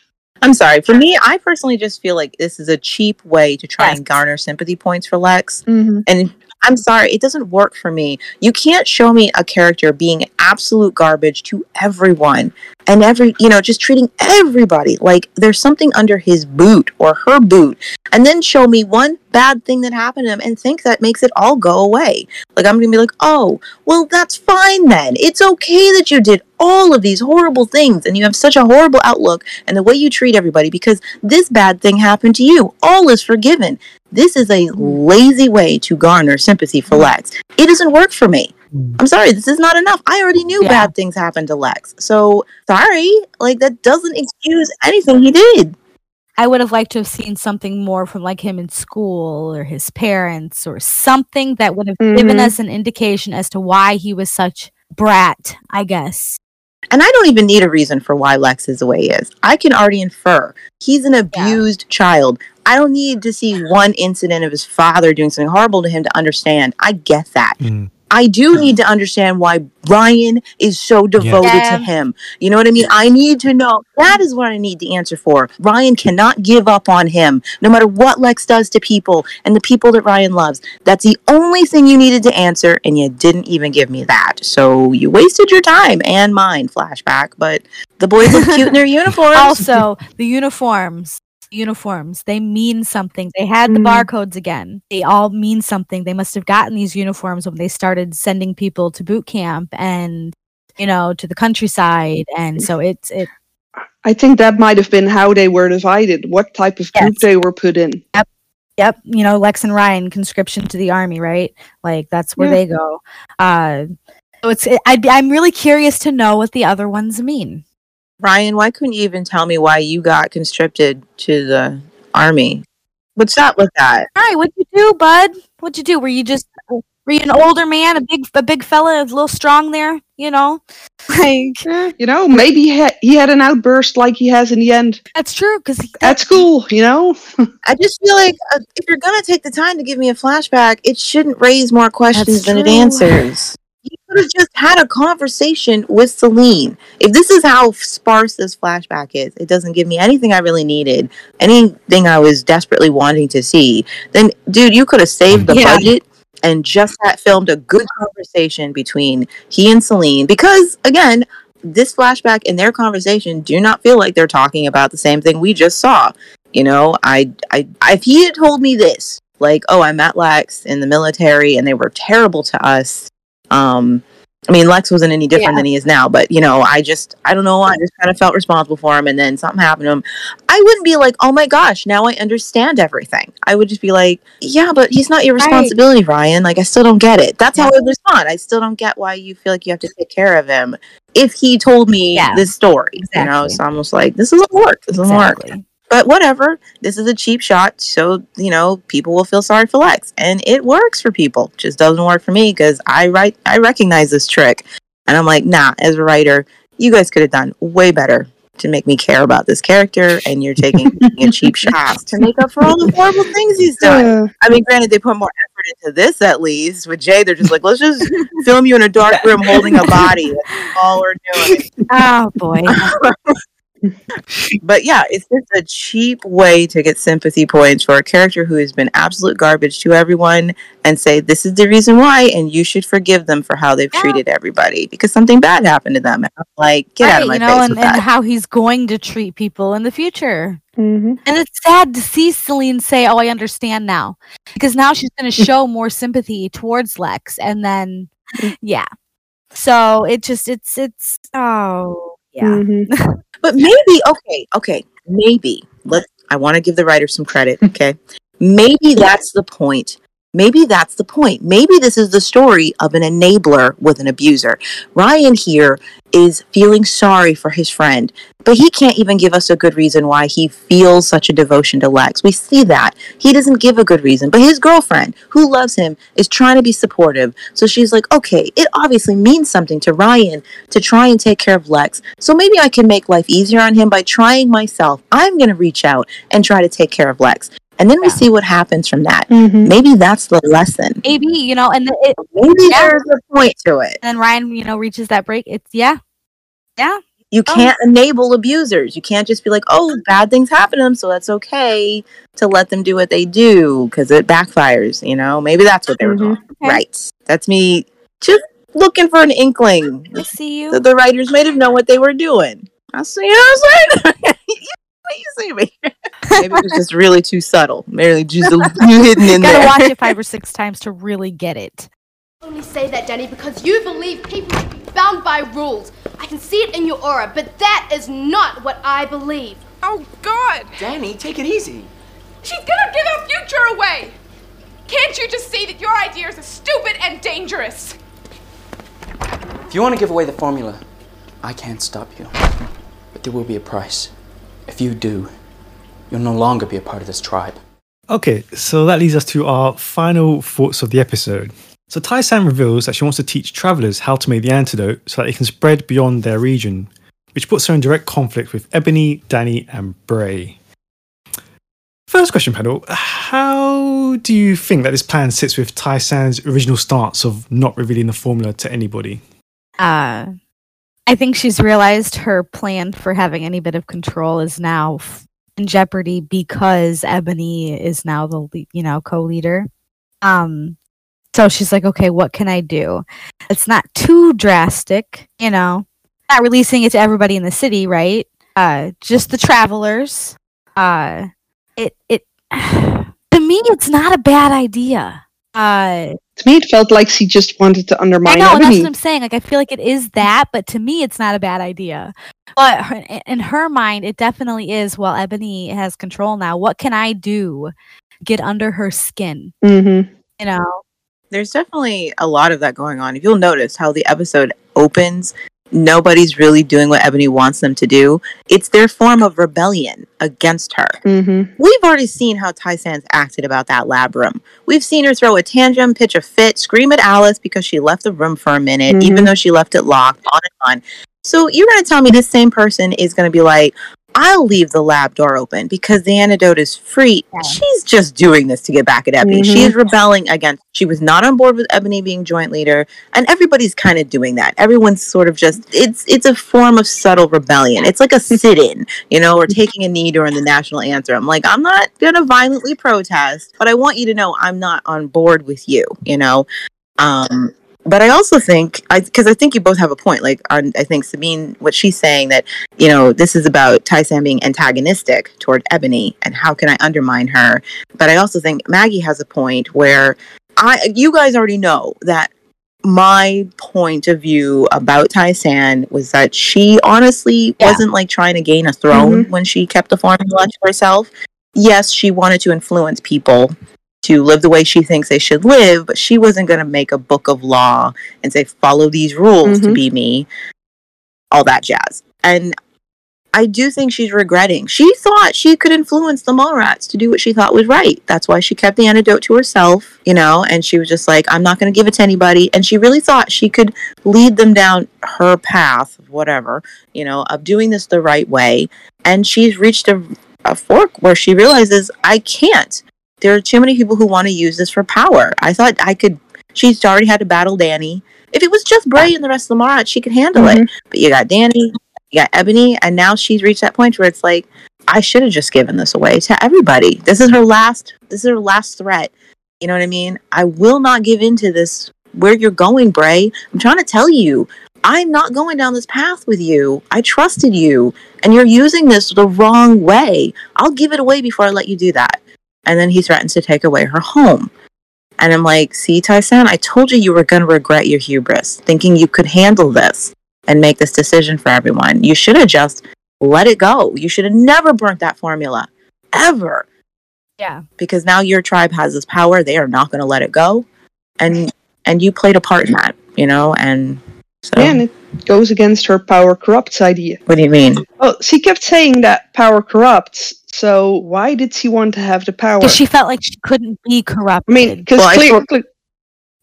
I'm sorry. For me, I personally just feel like this is a cheap way to try Yes. and garner sympathy points for Lex. Mm-hmm. And I'm sorry, it doesn't work for me. You can't show me a character being absolute garbage to everyone and every, you know, just treating everybody like there's something under his boot or her boot, and then show me one bad thing that happened to him and think that makes it all go away. Like, I'm gonna be like, oh, well, that's fine then. It's okay that you did all of these horrible things and you have such a horrible outlook and the way you treat everybody because this bad thing happened to you. All is forgiven. This is a lazy way to garner sympathy for Lex. It doesn't work for me. Mm. I'm sorry, this is not enough. I already knew Yeah. bad things happened to Lex. So, sorry, like that doesn't excuse anything he did. I would have liked to have seen something more from like him in school or his parents or something that would have given Mhm. us an indication as to why he was such brat, I guess. And I don't even need a reason for why Lex is the way he is. I can already infer he's an abused child. I don't need to see one incident of his father doing something horrible to him to understand. I get that. Mm. I do need to understand why Ryan is so devoted Yeah. to him. You know what I mean? I need to know. That is what I need the answer for. Ryan cannot give up on him, no matter what Lex does to people and the people that Ryan loves. That's the only thing you needed to answer, and you didn't even give me that. So you wasted your time and mine, flashback. But the boys look cute in their uniforms. Also, the uniforms. Uniforms, they mean something. They had the Mm. barcodes again. They all mean something. They must have gotten these uniforms when they started sending people to boot camp and you know, to the countryside, and so it's it. I think that might have been how they were divided, what type of group they were put in. Yep. Yep. You know, Lex and Ryan, conscription to the army, right? Like that's where Yeah. they go. Uh, so it's. It, I'd be, I'm really curious to know what the other ones mean. Ryan, why couldn't you even tell me why you got conscripted to the army? What's up with that? All right, what'd you do, bud? What'd you do? Were you just were you an older man, a big a big fella, a little strong there? You know, like Eh, you know, maybe he had, he had an outburst like he has in the end that's true because at school, you know? I just feel like uh, if you're gonna take the time to give me a flashback, it shouldn't raise more questions That's than it answers. Could have just had a conversation with Salene. If this is how sparse this flashback is, it doesn't give me anything I really needed, anything I was desperately wanting to see. Then, dude, you could have saved the Yeah. budget and just had filmed a good conversation between he and Salene. Because again, this flashback and their conversation do not feel like they're talking about the same thing we just saw. You know, I, I, if he had told me this, like, oh, I met Lex in the military and they were terrible to us. Um, I mean, Lex wasn't any different Yeah. than he is now, but you know, I just, I don't know, I just kind of felt responsible for him, and then something happened to him. I wouldn't be like, oh my gosh, now I understand everything. I would just be like, yeah, but he's not your Right. responsibility, Ryan. Like, I still don't get it. That's how I would respond. I still don't get why you feel like you have to take care of him. If he told me Yeah, this story, you know, exactly. so I'm almost like, this doesn't work. This doesn't work exactly. But whatever. This is a cheap shot, so you know people will feel sorry for Lex, and it works for people. Just doesn't work for me because I write, I recognize this trick, and I'm like, nah. As a writer, you guys could have done way better to make me care about this character, and you're taking a cheap shot to make up for all the horrible things he's done. Uh, I mean, granted, they put more effort into this at least. With Jay, they're just like, let's just film you in a dark room holding a body. That's all we're doing. Oh boy. But yeah, it's just a cheap way to get sympathy points for a character who has been absolute garbage to everyone and say, this is the reason why, and you should forgive them for how they've Yeah. treated everybody because something bad happened to them. And I'm like, get out of my you know, face and, with and that. how he's going to treat people in the future. mhm. And it's sad to see Salene say, "Oh, I understand now," because now she's going to show more sympathy towards Lex, and then, yeah. So it just, it's, it's, oh, yeah. Mhm. But maybe, okay, okay, maybe. Let's. I want to give the writer some credit, okay? Maybe that's the point. Maybe that's the point. Maybe this is the story of an enabler with an abuser. Ryan here is feeling sorry for his friend, but he can't even give us a good reason why he feels such a devotion to Lex. We see that. He doesn't give a good reason, but his girlfriend, who loves him, is trying to be supportive. So she's like, okay, it obviously means something to Ryan to try and take care of Lex. So maybe I can make life easier on him by trying myself. I'm going to reach out and try to take care of Lex. And then we Yeah. see what happens from that. Mhm. Maybe that's the lesson. Maybe you know, and the, it, Maybe Yeah. there's a point to it. and then Ryan, you know, reaches that break. It's yeah, yeah, You Oh. can't enable abusers. You can't just be like, oh, bad things happen to them, so that's okay to let them do what they do because it backfires, you know? Maybe that's what they were doing. Okay. Right. That's me just looking for an inkling I see you. that the writers might have known what they were doing. I see, you know what I'm saying? you, you see me. Maybe it was just really too subtle. Maybe just a little hidden in there. Gotta there. watch it five or six times to really get it. only say that, Danny, because you believe people should be bound by rules. I can see it in your aura, but that is not what I believe. Oh, God! Danny, take it easy. She's gonna give our future away! Can't you just see that your ideas are stupid and dangerous? If you want to give away the formula, I can't stop you. But there will be a price. If you do, you'll no longer be a part of this tribe. Okay, so that leads us to our final thoughts of the episode. So Tai-San reveals that she wants to teach travelers how to make the antidote so that it can spread beyond their region, which puts her in direct conflict with Ebony, Danny, and Bray. First question, panel. How do you think that this plan sits with Tai-San's original stance of not revealing the formula to anybody? Uh, I think she's realized her plan for having any bit of control is now in jeopardy because Ebony is now the you know co-leader. Um, so she's like, okay, what can I do? It's not too drastic, you know. Not releasing it to everybody in the city, right? Uh, just the travelers. Uh, it it to me, it's not a bad idea. Uh, To me, it felt like she just wanted to undermine. I undermine know, and that's what I'm saying. Like, I feel like it is that, but to me, it's not a bad idea. But her, in her mind, it definitely is. Well, Ebony has control now. What can I do? Get under her skin, Mm-hmm. you know? There's definitely a lot of that going on. If you'll notice how the episode opens, nobody's really doing what Ebony wants them to do. It's their form of rebellion against her. Mm-hmm. We've already seen how Tai-San's acted about that lab room. We've seen her throw a tantrum, pitch a fit, scream at Alice because she left the room for a minute, Mhm. even though she left it locked, on and on. So you're going to tell me this same person is going to be like, I'll leave the lab door open because the antidote is free. She's just doing this to get back at Ebony. She Mhm. is rebelling against. She was not on board with Ebony being joint leader, and everybody's kind of doing that. Everyone's sort of just. It's it's a form of subtle rebellion. It's like a sit-in, you know, or taking a knee during the national anthem. Like I'm not gonna violently protest, but I want you to know I'm not on board with you. You know. Um, but I also think, I because I think you both have a point. Like, on, I think Sabine, what she's saying that you know this is about Tai-San being antagonistic toward Ebony, and how can I undermine her? But I also think Maggie has a point where I, you guys already know that my point of view about Tai-San was that she honestly wasn't like trying to gain a throne mm-hmm. when she kept the formula to herself. Yes, she wanted to influence people to live the way she thinks they should live, but she wasn't going to make a book of law and say, follow these rules to Mhm. be me, all that jazz. And I do think she's regretting. She thought she could influence the Mallrats to do what she thought was right. That's why she kept the antidote to herself, you know, and she was just like, I'm not going to give it to anybody. And she really thought she could lead them down her path, whatever, you know, of doing this the right way. And she's reached a, a fork where she realizes, I can't. There are too many people who want to use this for power. I thought I could, she's already had to battle Danny. If it was just Bray and the rest of the Mallrats, she could handle it. Mm-hmm. But you got Danny, you got Ebony, and now she's reached that point where it's like, I should have just given this away to everybody. This is her last. This is her last threat. You know what I mean? I will not give in to this. Where you're going, Bray? I'm trying to tell you. I'm not going down this path with you. I trusted you, and you're using this the wrong way. I'll give it away before I let you do that. And then he threatens to take away her home. And I'm like, see, Tai-San, I told you you were going to regret your hubris, thinking you could handle this and make this decision for everyone. You should have just let it go. You should have never burnt that formula, ever. Yeah. Because now your tribe has this power. They are not going to let it go, and and you played a part in that, you know. And so, Yeah, and it goes against her power corrupts idea. what do you mean? Well, she kept saying that power corrupts. So why did she want to have the power? Because she felt like she couldn't be corrupt. I mean, because Well, I clear, thought-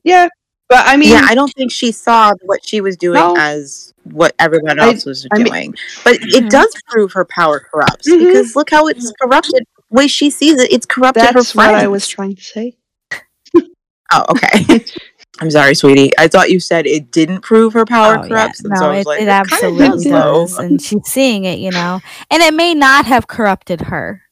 yeah, but I mean, yeah, I don't think she saw what she was doing No. as what everyone I- else was I mean- doing. but Mhm. it does prove her power corrupts Mhm. because look how it's corrupted. The way she sees it, it's corrupted her that's friends. what I was trying to say. Oh, okay. I'm sorry, sweetie. I thought you said it didn't prove her power Oh, corrupts. and No, so I was it, like, it kinda absolutely does, though. does. And she's seeing it, you know. And it may not have corrupted her.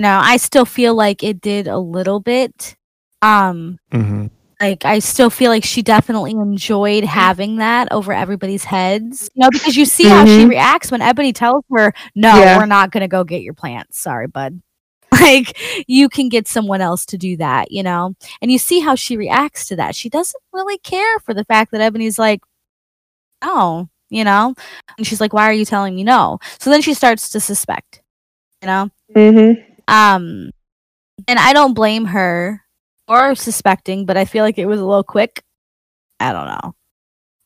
No, I still feel like it did a little bit. Um, hmm like I still feel like she definitely enjoyed having that over everybody's heads. You know, because you see how she Mhm. reacts when Ebony tells her, No, Yeah. we're not gonna go get your plants. Sorry, bud. Like you can get someone else to do that, you know? And you see how she reacts to that. She doesn't really care for the fact that Ebony's like, Oh, you know? And she's like, Why are you telling me no? So then she starts to suspect, you know? Mm-hmm. Um, and I don't blame her or suspecting, but I feel like it was a little quick. I don't know.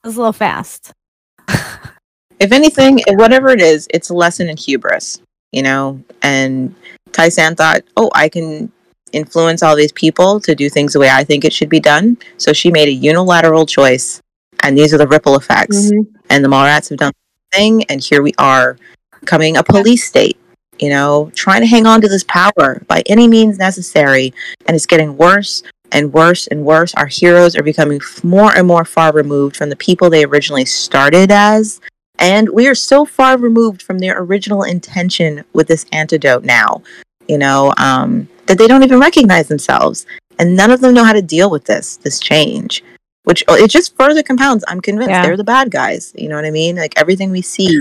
It was a little fast. if anything, whatever it is, it's a lesson in hubris, you know. And Tai-San thought, oh, I can influence all these people to do things the way I think it should be done. So she made a unilateral choice, and these are the ripple effects. Mhm. And the Mallrats have done the thing, and here we are, becoming a police state. You know, trying to hang on to this power by any means necessary, and it's getting worse and worse and worse. Our heroes are becoming f- more and more far removed from the people they originally started as, and we are so far removed from their original intention with this antidote now, you know, um, that they don't even recognize themselves. And none of them know how to deal with this, this change, which oh, it just further compounds. I'm convinced Yeah. they're the bad guys. You know what I mean? Like everything we see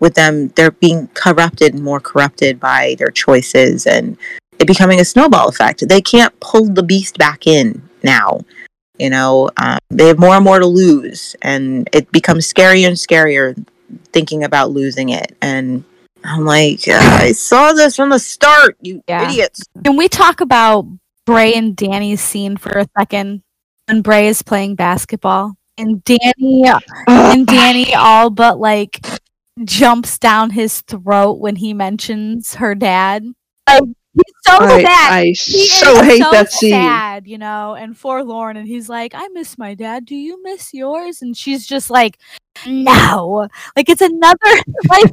with them, they're being corrupted and more corrupted by their choices and it becoming a snowball effect. They can't pull the beast back in now. You know, um, they have more and more to lose, and it becomes scarier and scarier thinking about losing it. And I'm like, I saw this from the start, you Yeah. idiots. Can we talk about Bray and Danny's scene for a second? When Bray is playing basketball and Danny and Danny all but like jumps down his throat when he mentions her dad. Like he's so I- sad. I He so hate so that scene. Sad, you know, and forlorn, and he's like, "I miss my dad. Do you miss yours?" And she's just like, "No." Like it's another like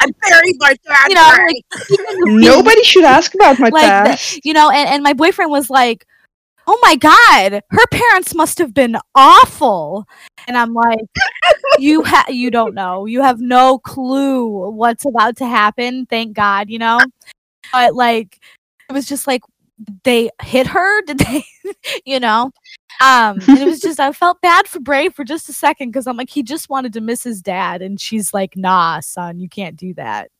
I buried my dad. you know, like even the scene- Nobody should ask about my like past. you know and, and my boyfriend was like oh my god her parents must have been awful and i'm like you ha- you don't know you have no clue what's about to happen thank god you know but like it was just like they hit her did they you know um and it was just i felt bad for bray for just a second because i'm like he just wanted to miss his dad and she's like nah son you can't do that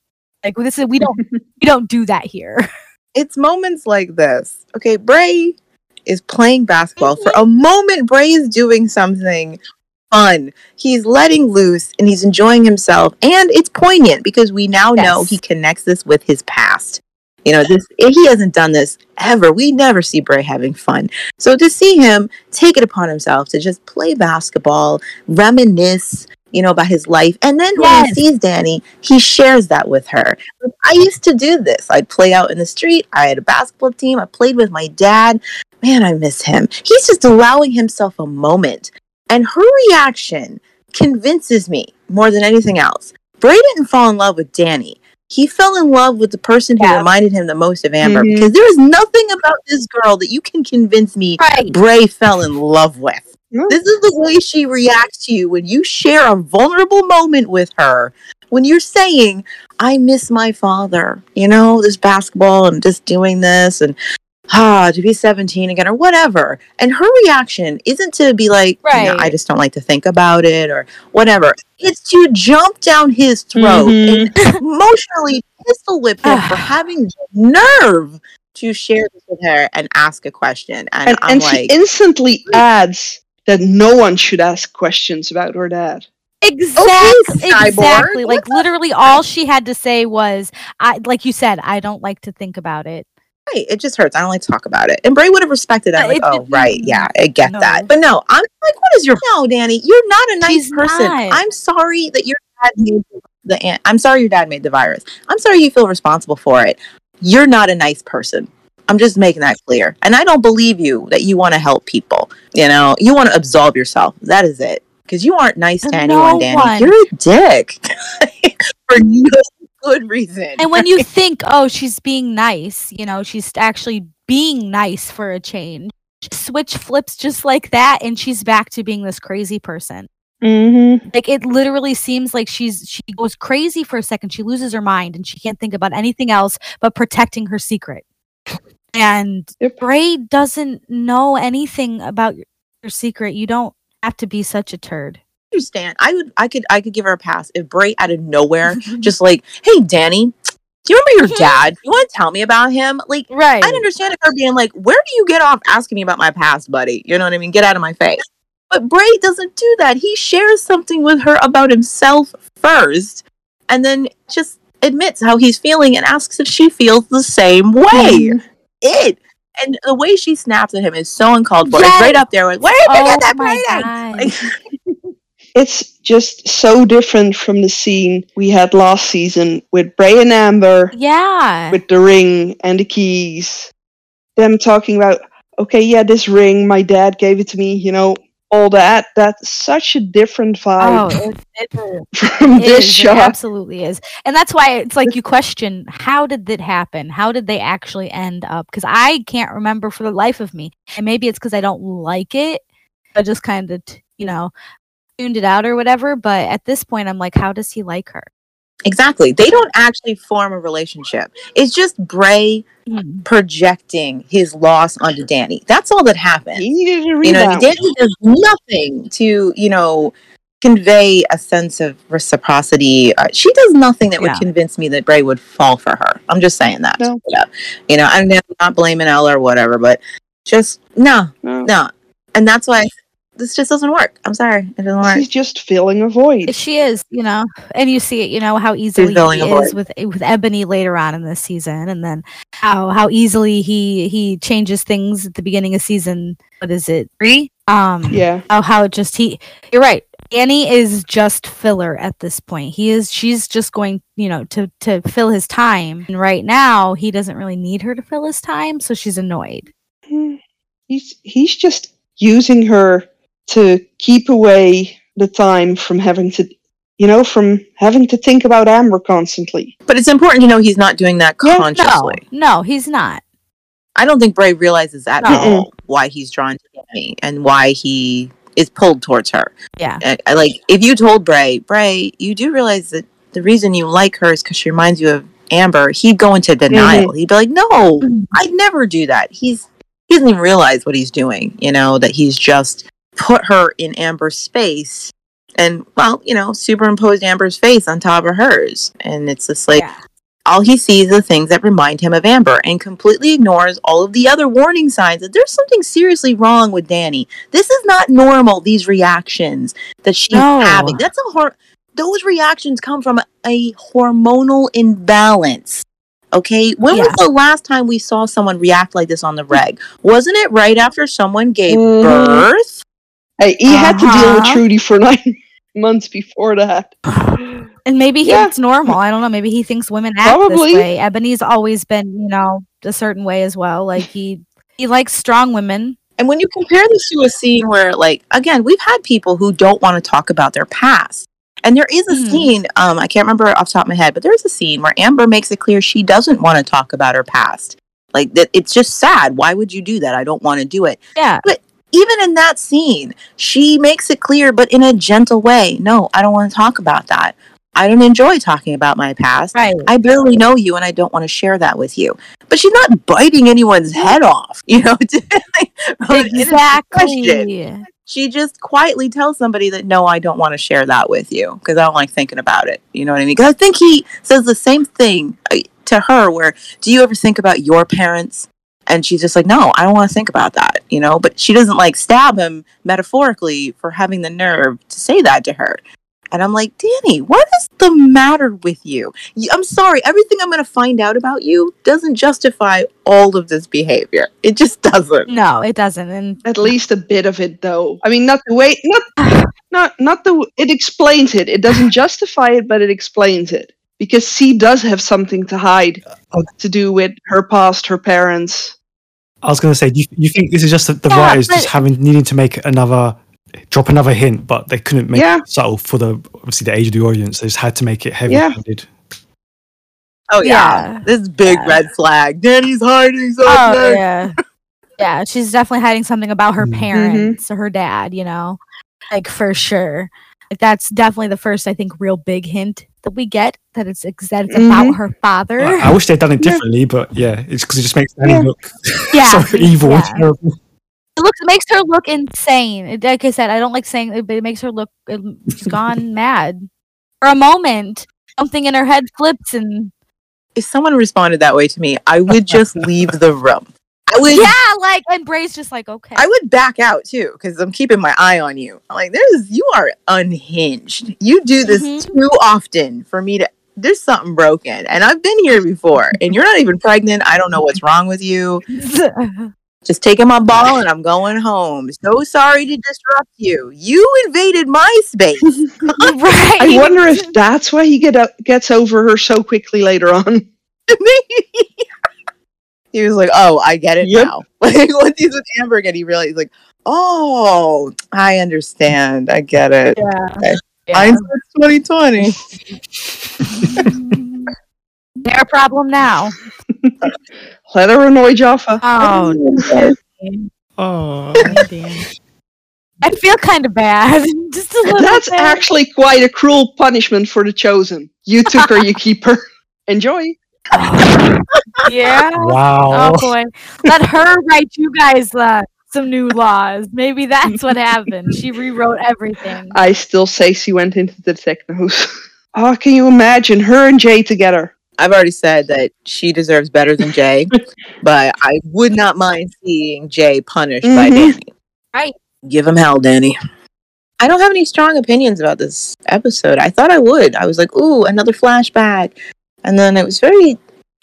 like this is we don't we don't do that here it's moments like this. Okay, Bray is playing basketball. For Mm-hmm. a moment, Bray is doing something fun. He's letting loose and he's enjoying himself. And it's poignant because we now know he connects this with his past. You know, this he hasn't done this ever. We never see Bray having fun. So to see him take it upon himself to just play basketball, reminisce, you know, about his life. And then when he sees Danny, he shares that with her. I used to do this. I'd play out in the street. I had a basketball team. I played with my dad. Man, I miss him. He's just allowing himself a moment. And her reaction convinces me more than anything else. Bray didn't fall in love with Danny. He fell in love with the person who Yeah. reminded him the most of Amber Mhm. because there is nothing about this girl that you can convince me right Bray fell in love with. This is the way she reacts to you when you share a vulnerable moment with her. When you're saying, I miss my father, you know, this basketball and just doing this and ah, to be 17 again or whatever. And her reaction isn't to be like, you know, I just don't like to think about it or whatever. It's to jump down his throat and emotionally pistol whip him for having the nerve to share this with her and ask a question. And, And, and she instantly adds that no one should ask questions about her dad. Exactly. Cyborg. Exactly. Like literally all she had to say was I like you said, I don't like to think about it. Right, it just hurts. I don't like to talk about it. And Bray would have respected that. Like, oh, right, yeah, I get no. that. But no, I'm like, what is your no, Danny? You're not a nice She's person. not. I'm sorry that your dad made the. an- I'm sorry your dad made the virus. I'm sorry you feel responsible for it. You're not a nice person. I'm just making that clear. And I don't believe you that you want to help people. You know, you want to absolve yourself. That is it. Because you aren't nice to No anyone, Danny. one. You're a dick for no good reason. And when you think, oh, she's being nice, you know, she's actually being nice for a change. Switch flips just like that and she's back to being this crazy person. Mm-hmm. Like it literally seems like she's she goes crazy for a second. She loses her mind and she can't think about anything else but protecting her secret. And Yep. Bray doesn't know anything about your, your secret. You don't have to be such a turd. Understand. I would I could I could give her a pass if Bray out of nowhere just like, hey Danny, do you remember your mm-hmm. dad? You want to tell me about him? Like Right. I'd understand if her being like, where do you get off asking me about my past, buddy? You know what I mean? Get out of my face. But Bray doesn't do that. He shares something with her about himself first, and then just admits how he's feeling and asks if she feels the same way. Mm-hmm. It. And the way she snaps at him is so uncalled for. It's right up there with, where did you Oh get that my Bray? Like, It's just so different from the scene we had last season with Bray and Amber, Yeah. with the ring and the keys. Them talking about, okay, yeah, this ring, my dad gave it to me, you know, all that. That's such a different Oh, vibe it, it, from It this is, shot. It absolutely is. And that's why it's like you question how did that happen? How did they actually end up? Because I can't remember for the life of me. And maybe it's because I don't like it. I just kind of, you know, tuned it out or whatever. But at this point, I'm like, how does he like her? Exactly. They don't actually form a relationship. It's just Bray Mhm. projecting his loss onto Danny. That's all that happened. He needed a You know, rebound. Danny does nothing to, you know, convey a sense of reciprocity. Uh, she does nothing that would convince me that Bray would fall for her. I'm just saying that. No. You know, I'm not blaming Ella or whatever, but just no, No. no. And that's why this just doesn't work. I'm sorry, it doesn't work. She's just filling a void. She is, you know, and you see it, you know, how easily filling he is with with Ebony later on in this season, and then how how easily he he changes things at the beginning of season. What is it three? Um, Yeah. Oh, how it just he. You're right. Annie is just filler at this point. He is. She's just going, you know, to to fill his time. And right now, he doesn't really need her to fill his time, so she's annoyed. He's he's just using her to keep away the time from having to you know, from having to think about Amber constantly. But it's important to know he's not doing that No, consciously. no, no, he's not. I don't think Bray realizes at No. all why he's drawn to Danny and why he is pulled towards her. Yeah. I, I like if you told Bray, Bray, you do realize that the reason you like her is because she reminds you of Amber. He'd go into denial. Mm-hmm. He'd be like, "No, I'd never do that." He's he doesn't even realize what he's doing. You know that he's just put her in Amber's space, and well, you know, superimposed Amber's face on top of hers, and it's just like. All he sees are things that remind him of Amber and completely ignores all of the other warning signs that there's something seriously wrong with Danny. This is not normal, these reactions that she's No. having. That's a hor- those reactions come from a hormonal imbalance. Okay, when was the last time we saw someone react like this on the reg? Wasn't it right after someone gave Mhm. birth? Hey, he had to deal with Uh-huh. Trudy for nine months before that. And maybe he, Yeah. it's normal. I don't know. Maybe he thinks women act Probably. this way. Ebony's always been, you know, a certain way as well. Like he he likes strong women. And when you compare this to a scene where, like, again, we've had people who don't want to talk about their past. And there is a Mhm. scene, um, I can't remember off the top of my head, but there's a scene where Amber makes it clear she doesn't want to talk about her past. Like that it's just sad. Why would you do that? I don't want to do it. Yeah. But even in that scene, she makes it clear, but in a gentle way. No, I don't want to talk about that. I don't enjoy talking about my past. Right. I barely know you and I don't want to share that with you. But she's not biting anyone's head off, you know? from an innocent question. Exactly. She just quietly tells somebody that, no, I don't want to share that with you because I don't like thinking about it. You know what I mean? Because I think he says the same thing uh, to her where, do you ever think about your parents? And she's just like, no, I don't want to think about that, you know? But she doesn't like stab him metaphorically for having the nerve to say that to her. And I'm like, Danny, what is the matter with you? I'm sorry, everything I'm going to find out about you doesn't justify all of this behavior. It just doesn't. No, it doesn't. And At least a bit of it, though. I mean, not the way, not, not, not the. It explains it. It doesn't justify it, but it explains it because C does have something to hide, uh, to do with her past, her parents. I was going to say, do you, you think this is just the, the Yeah, writers just having needing to make another, drop another hint, but they couldn't make Yeah. it subtle for the obviously the age of the audience. They just had to make it heavy Yeah. handed. Oh yeah, Yeah. this big red flag. Danny's hiding something. oh yeah, yeah, she's definitely hiding something about her Mhm. parents or her dad. You know, like for sure. Like that's definitely the first, I think, real big hint that we get that it's ex- that it's about Mhm. her father. I, I wish they'd done it Yeah. differently, but yeah, it's because it just makes Danny Yeah. look Yeah, so evil and terrible. It looks it makes her look insane. It- Like I said, I don't like saying it, but it makes her look it, she's gone mad. For a moment, something in her head flips and If someone responded that way to me, I would just leave the room. I would. yeah, like and Bray's just like okay. I would back out too because I'm keeping my eye on you. I'm like, there's you are unhinged. You do this Mhm. too often for me to. There's something broken, and I've been here before, and you're not even pregnant. I don't know what's wrong with you. Just taking my ball and I'm going home. So sorry to disrupt you. You invaded my space. right. I wonder if that's why he get up, gets over her so quickly later on. He was like, "Oh, I get it Yep. now." Like once he's with Amber again, he realized like, "Oh, I understand. I get it." Yeah. Okay. Yeah. 2020. Their problem now. Let her annoy Jaffa. Oh, Oh, oh I feel kind of bad. Just a little That's bit. actually quite a cruel punishment for the chosen. You took her, you keep her. Enjoy. Yeah. wow. Oh boy, let her write you guys uh, some new laws. Maybe that's what happened. She rewrote everything. I still say she went into the technos. Oh, can you imagine her and Jay together? I've already said that she deserves better than Jay, but I would not mind seeing Jay punished by Mhm. Danny. Right. Give him hell, Danny. I don't have any strong opinions about this episode. I thought I would. I was like, ooh, another flashback. And then it was very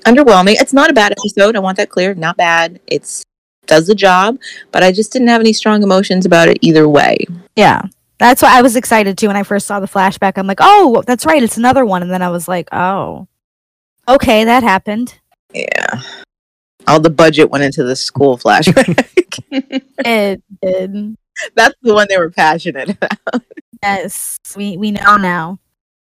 underwhelming. It's not a bad episode. I want that clear. Not bad. It's does the job, but I just didn't have any strong emotions about it either way. Yeah. That's why I was excited too when I first saw the flashback. I'm like, oh, that's right, it's another one. And then I was like, oh, okay, that happened. Yeah. All the budget went into the school flashback. It did. That's the one they were passionate about. Yes, we we know now.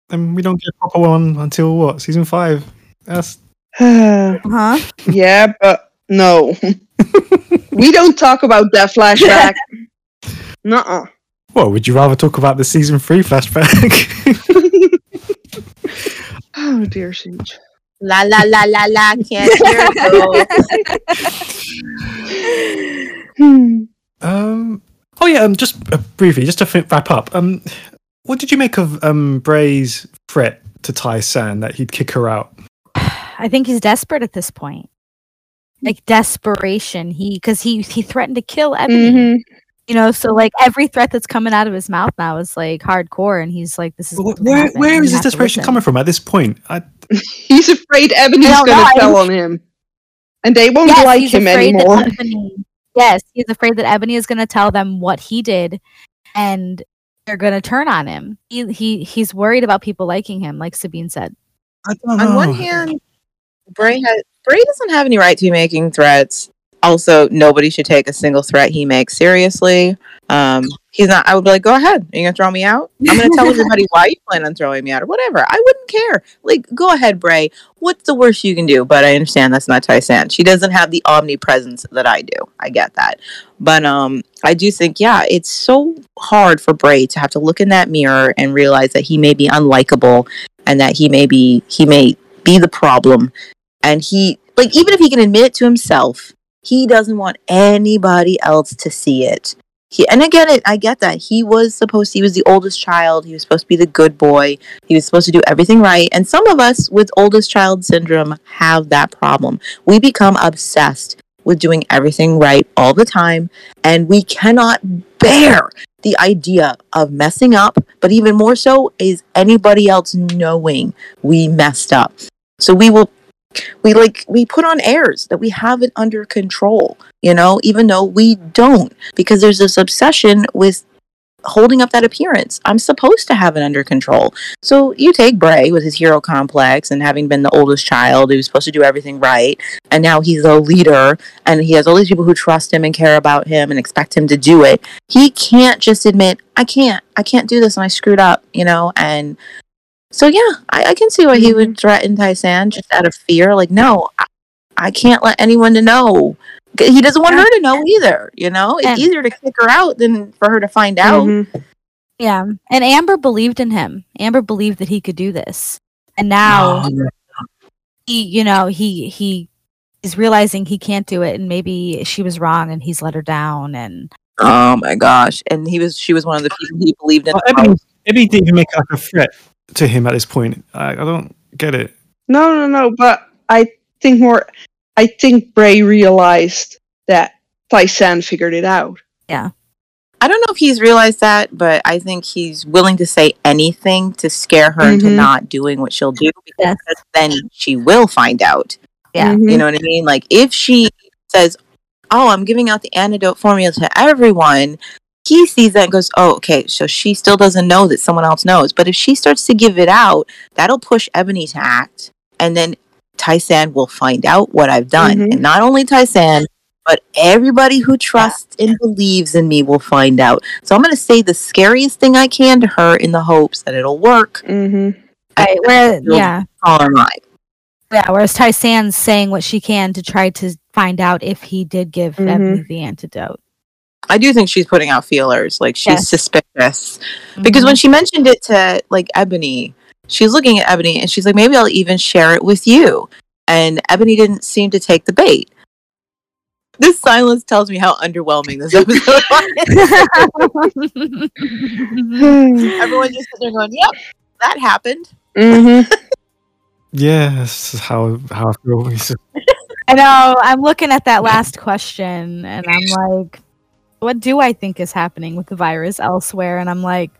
And we don't get a proper one until what season five? That's Huh? yeah, but no. we don't talk about that flashback. Nuh-uh. well. Would you rather talk about the season three flashback? Oh dear Siege. La la la la la, can't hear Hmm. um. Oh yeah. Um. Just uh, briefly, just to fi- wrap up. Um. What did you make of um Bray's threat to Tai-San that he'd kick her out? I think he's desperate at this point. Like desperation. He because he he threatened to kill Ebony. Mhm. You know, so like every threat that's coming out of his mouth now is like hardcore, and he's like, "This is Wh- what's Where happening, where and is you this desperation coming from at this point? I, He's afraid Ebony's I don't gonna know, I- tell on him. And they won't Yes, like him anymore. Ebony- yes, he's afraid that Ebony is going to tell them what he did, and they're going to turn on him. He, he he's worried about people liking him, like Sabine said. I don't On one hand, Bray has Bray doesn't have any right to be making threats. Also, nobody should take a single threat he makes seriously. Um, he's not. I would be like, go ahead. Are you gonna throw me out? I'm gonna tell everybody why you plan on throwing me out or whatever. I wouldn't care. Like, go ahead, Bray. What's the worst you can do? But I understand that's not Tai-San. She doesn't have the omnipresence that I do. I get that. But um, I do think, yeah, it's so hard for Bray to have to look in that mirror and realize that he may be unlikable and that he may be he may be the problem and he like even if he can admit it to himself he doesn't want anybody else to see it he and get it i get that. He was supposed he was the oldest child. He was supposed to be the good boy. He was supposed to do everything right. And some of us with oldest child syndrome have that problem. We become obsessed with doing everything right all the time and we cannot bear the idea of messing up. But even more so is anybody else knowing we messed up. So we will we like we put on airs that we have it under control you know even though we don't because there's this obsession with holding up that appearance. I'm supposed to have it under control. So you take bray with his hero complex and having been the oldest child he was supposed to do everything right and now he's a leader and he has all these people who trust him and care about him and expect him to do it. He can't just admit i can't i can't do this and i screwed up you know and so yeah, I, I can see why he would threaten Tai-San just out of fear. Like, no, I, I can't let anyone to know. He doesn't want her to know either. You know, it's And- easier to kick her out than for her to find out. Mhm. Yeah, and Amber believed in him. Amber believed that he could do this, and now he, you know, he he is realizing he can't do it, and maybe she was wrong, and he's let her down, and Oh my gosh! And he was, she was one of the people he believed in. Well, Ebony, Ebony didn't even make like a threat to him at this point. I, I don't get it. No, no, no. But I think more. I think Bray realized that Tai-San figured it out. yeah, I don't know if he's realized that, but I think he's willing to say anything to scare her into Mhm. not doing what she'll do because Yes. then she will find out. yeah, Mhm. You know what I mean? Like if she says, "Oh, I'm giving out the antidote formula to everyone," he sees that and goes, "Oh, okay." So she still doesn't know that someone else knows. But if she starts to give it out, that'll push Ebony to act, and then Tai-San will find out what I've done, Mhm. and not only Tai-San. But everybody who trusts and believes in me will find out. So I'm going to say the scariest thing I can to her in the hopes that it'll work. Mm-hmm. right. Where, yeah, Call her mine. yeah. Whereas Tai-San's saying what she can to try to find out if he did give Mhm. Ebony the antidote. I do think she's putting out feelers. Like she's Yes. suspicious because Mhm. when she mentioned it to like Ebony, she's looking at Ebony and she's like, maybe I'll even share it with you. And Ebony didn't seem to take the bait. This silence tells me how underwhelming this episode was. Everyone just sitting there going, "Yep, that happened." Mm-hmm. Yeah, this is how how I feel. It's I know. I'm looking at that last question, and I'm like, what do I think is happening with the virus elsewhere? And I'm like,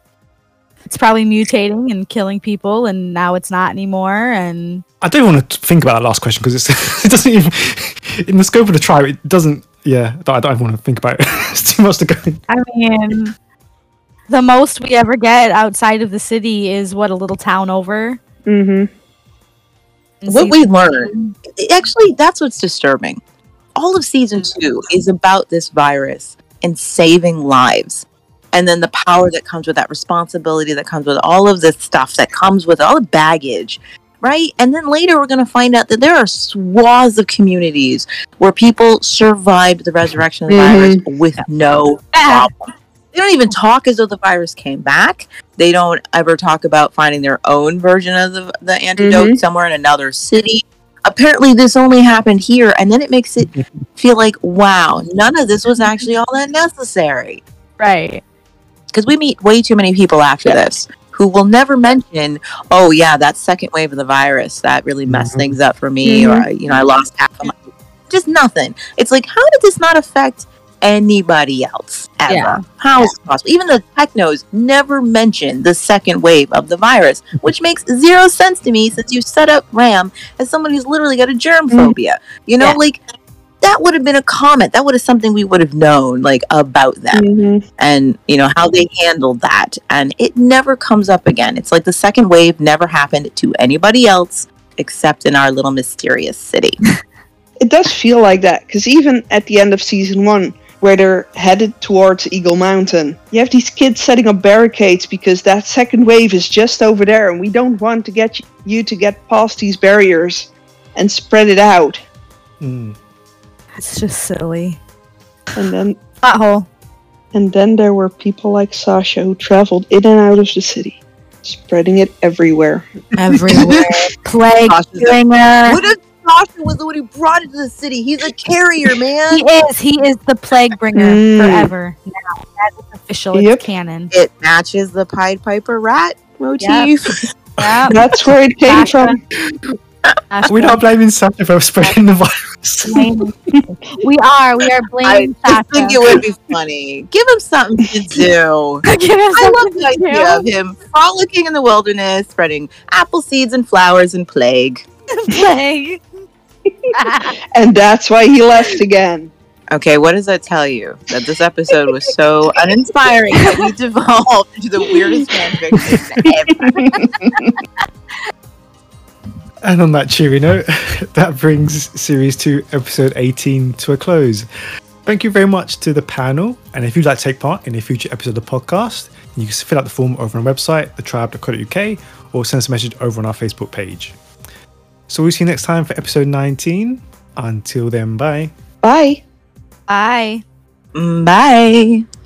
it's probably mutating and killing people, and now it's not anymore. And I don't want to think about that last question because it doesn't even in the scope of the tribe. It doesn't. Yeah, I don't even want to think about it. it's too much to go. I mean, the most we ever get outside of the city is what a little town over. Mm-hmm. what we season learn actually that's what's disturbing all of season two is about this virus and saving lives and then the power that comes with that responsibility that comes with all of this stuff that comes with all the baggage right and then later we're going to find out that there are swaths of communities where people survived the resurrection of the virus with no problem they don't even talk as though the virus came back. They don't ever talk about finding their own version of the, the antidote Mhm. somewhere in another city. Apparently, this only happened here, and then it makes it feel like, wow, none of this was actually all that necessary. Right. Because we meet way too many people after this who will never mention, oh, yeah, that second wave of the virus that really messed things up for me, Mhm. or, you know, I lost half of my. Just nothing. It's like, how did this not affect anybody else ever? Yeah. How is it possible? Even the technos never mention the second wave of the virus, which makes zero sense to me since you set up Ram as someone who's literally got a germ phobia. You know, Yeah. like that would have been a comment. That would have something we would have known, like about them Mm-hmm. and you know how they handled that. And it never comes up again. It's like the second wave never happened to anybody else except in our little mysterious city. It does feel like that because even at the end of season one, where they're headed towards Eagle Mountain, you have these kids setting up barricades because that second wave is just over there, and we don't want to get you to get past these barriers and spread it out. Mm. It's just silly. And then, Butthole. and then there were people like Sasha who traveled in and out of the city, spreading it everywhere. Everywhere. Plague Sasha's a- what if Sasha was the one who brought it to the city? He's a carrier, man. He is. He is the plague bringer Mm. forever. Now that is official. Yep. It's canon. It matches the Pied Piper rat motif. Yeah. That's where it came Sasha. from. We're not blaming Sasha for spreading the virus. we are. We are blaming just Sasha. I think it would be funny. Give him something to do. Give him I love the to idea of him frolicking in the wilderness, spreading apple seeds and flowers and plague. Plague. And that's why he left again. Okay, what does that tell you? That this episode was so uninspiring that we devolved into the weirdest fanfiction ever. And on that cheery note, that brings series 2, episode 18 to a close. Thank you very much to the panel. And if you'd like to take part in a future episode of the podcast, you can fill out the form over on our website, thetribe.co.uk, or send us a message over on our Facebook page. So we'll see you next time for episode 19. Until then, bye. Bye. Bye. Mm, Bye.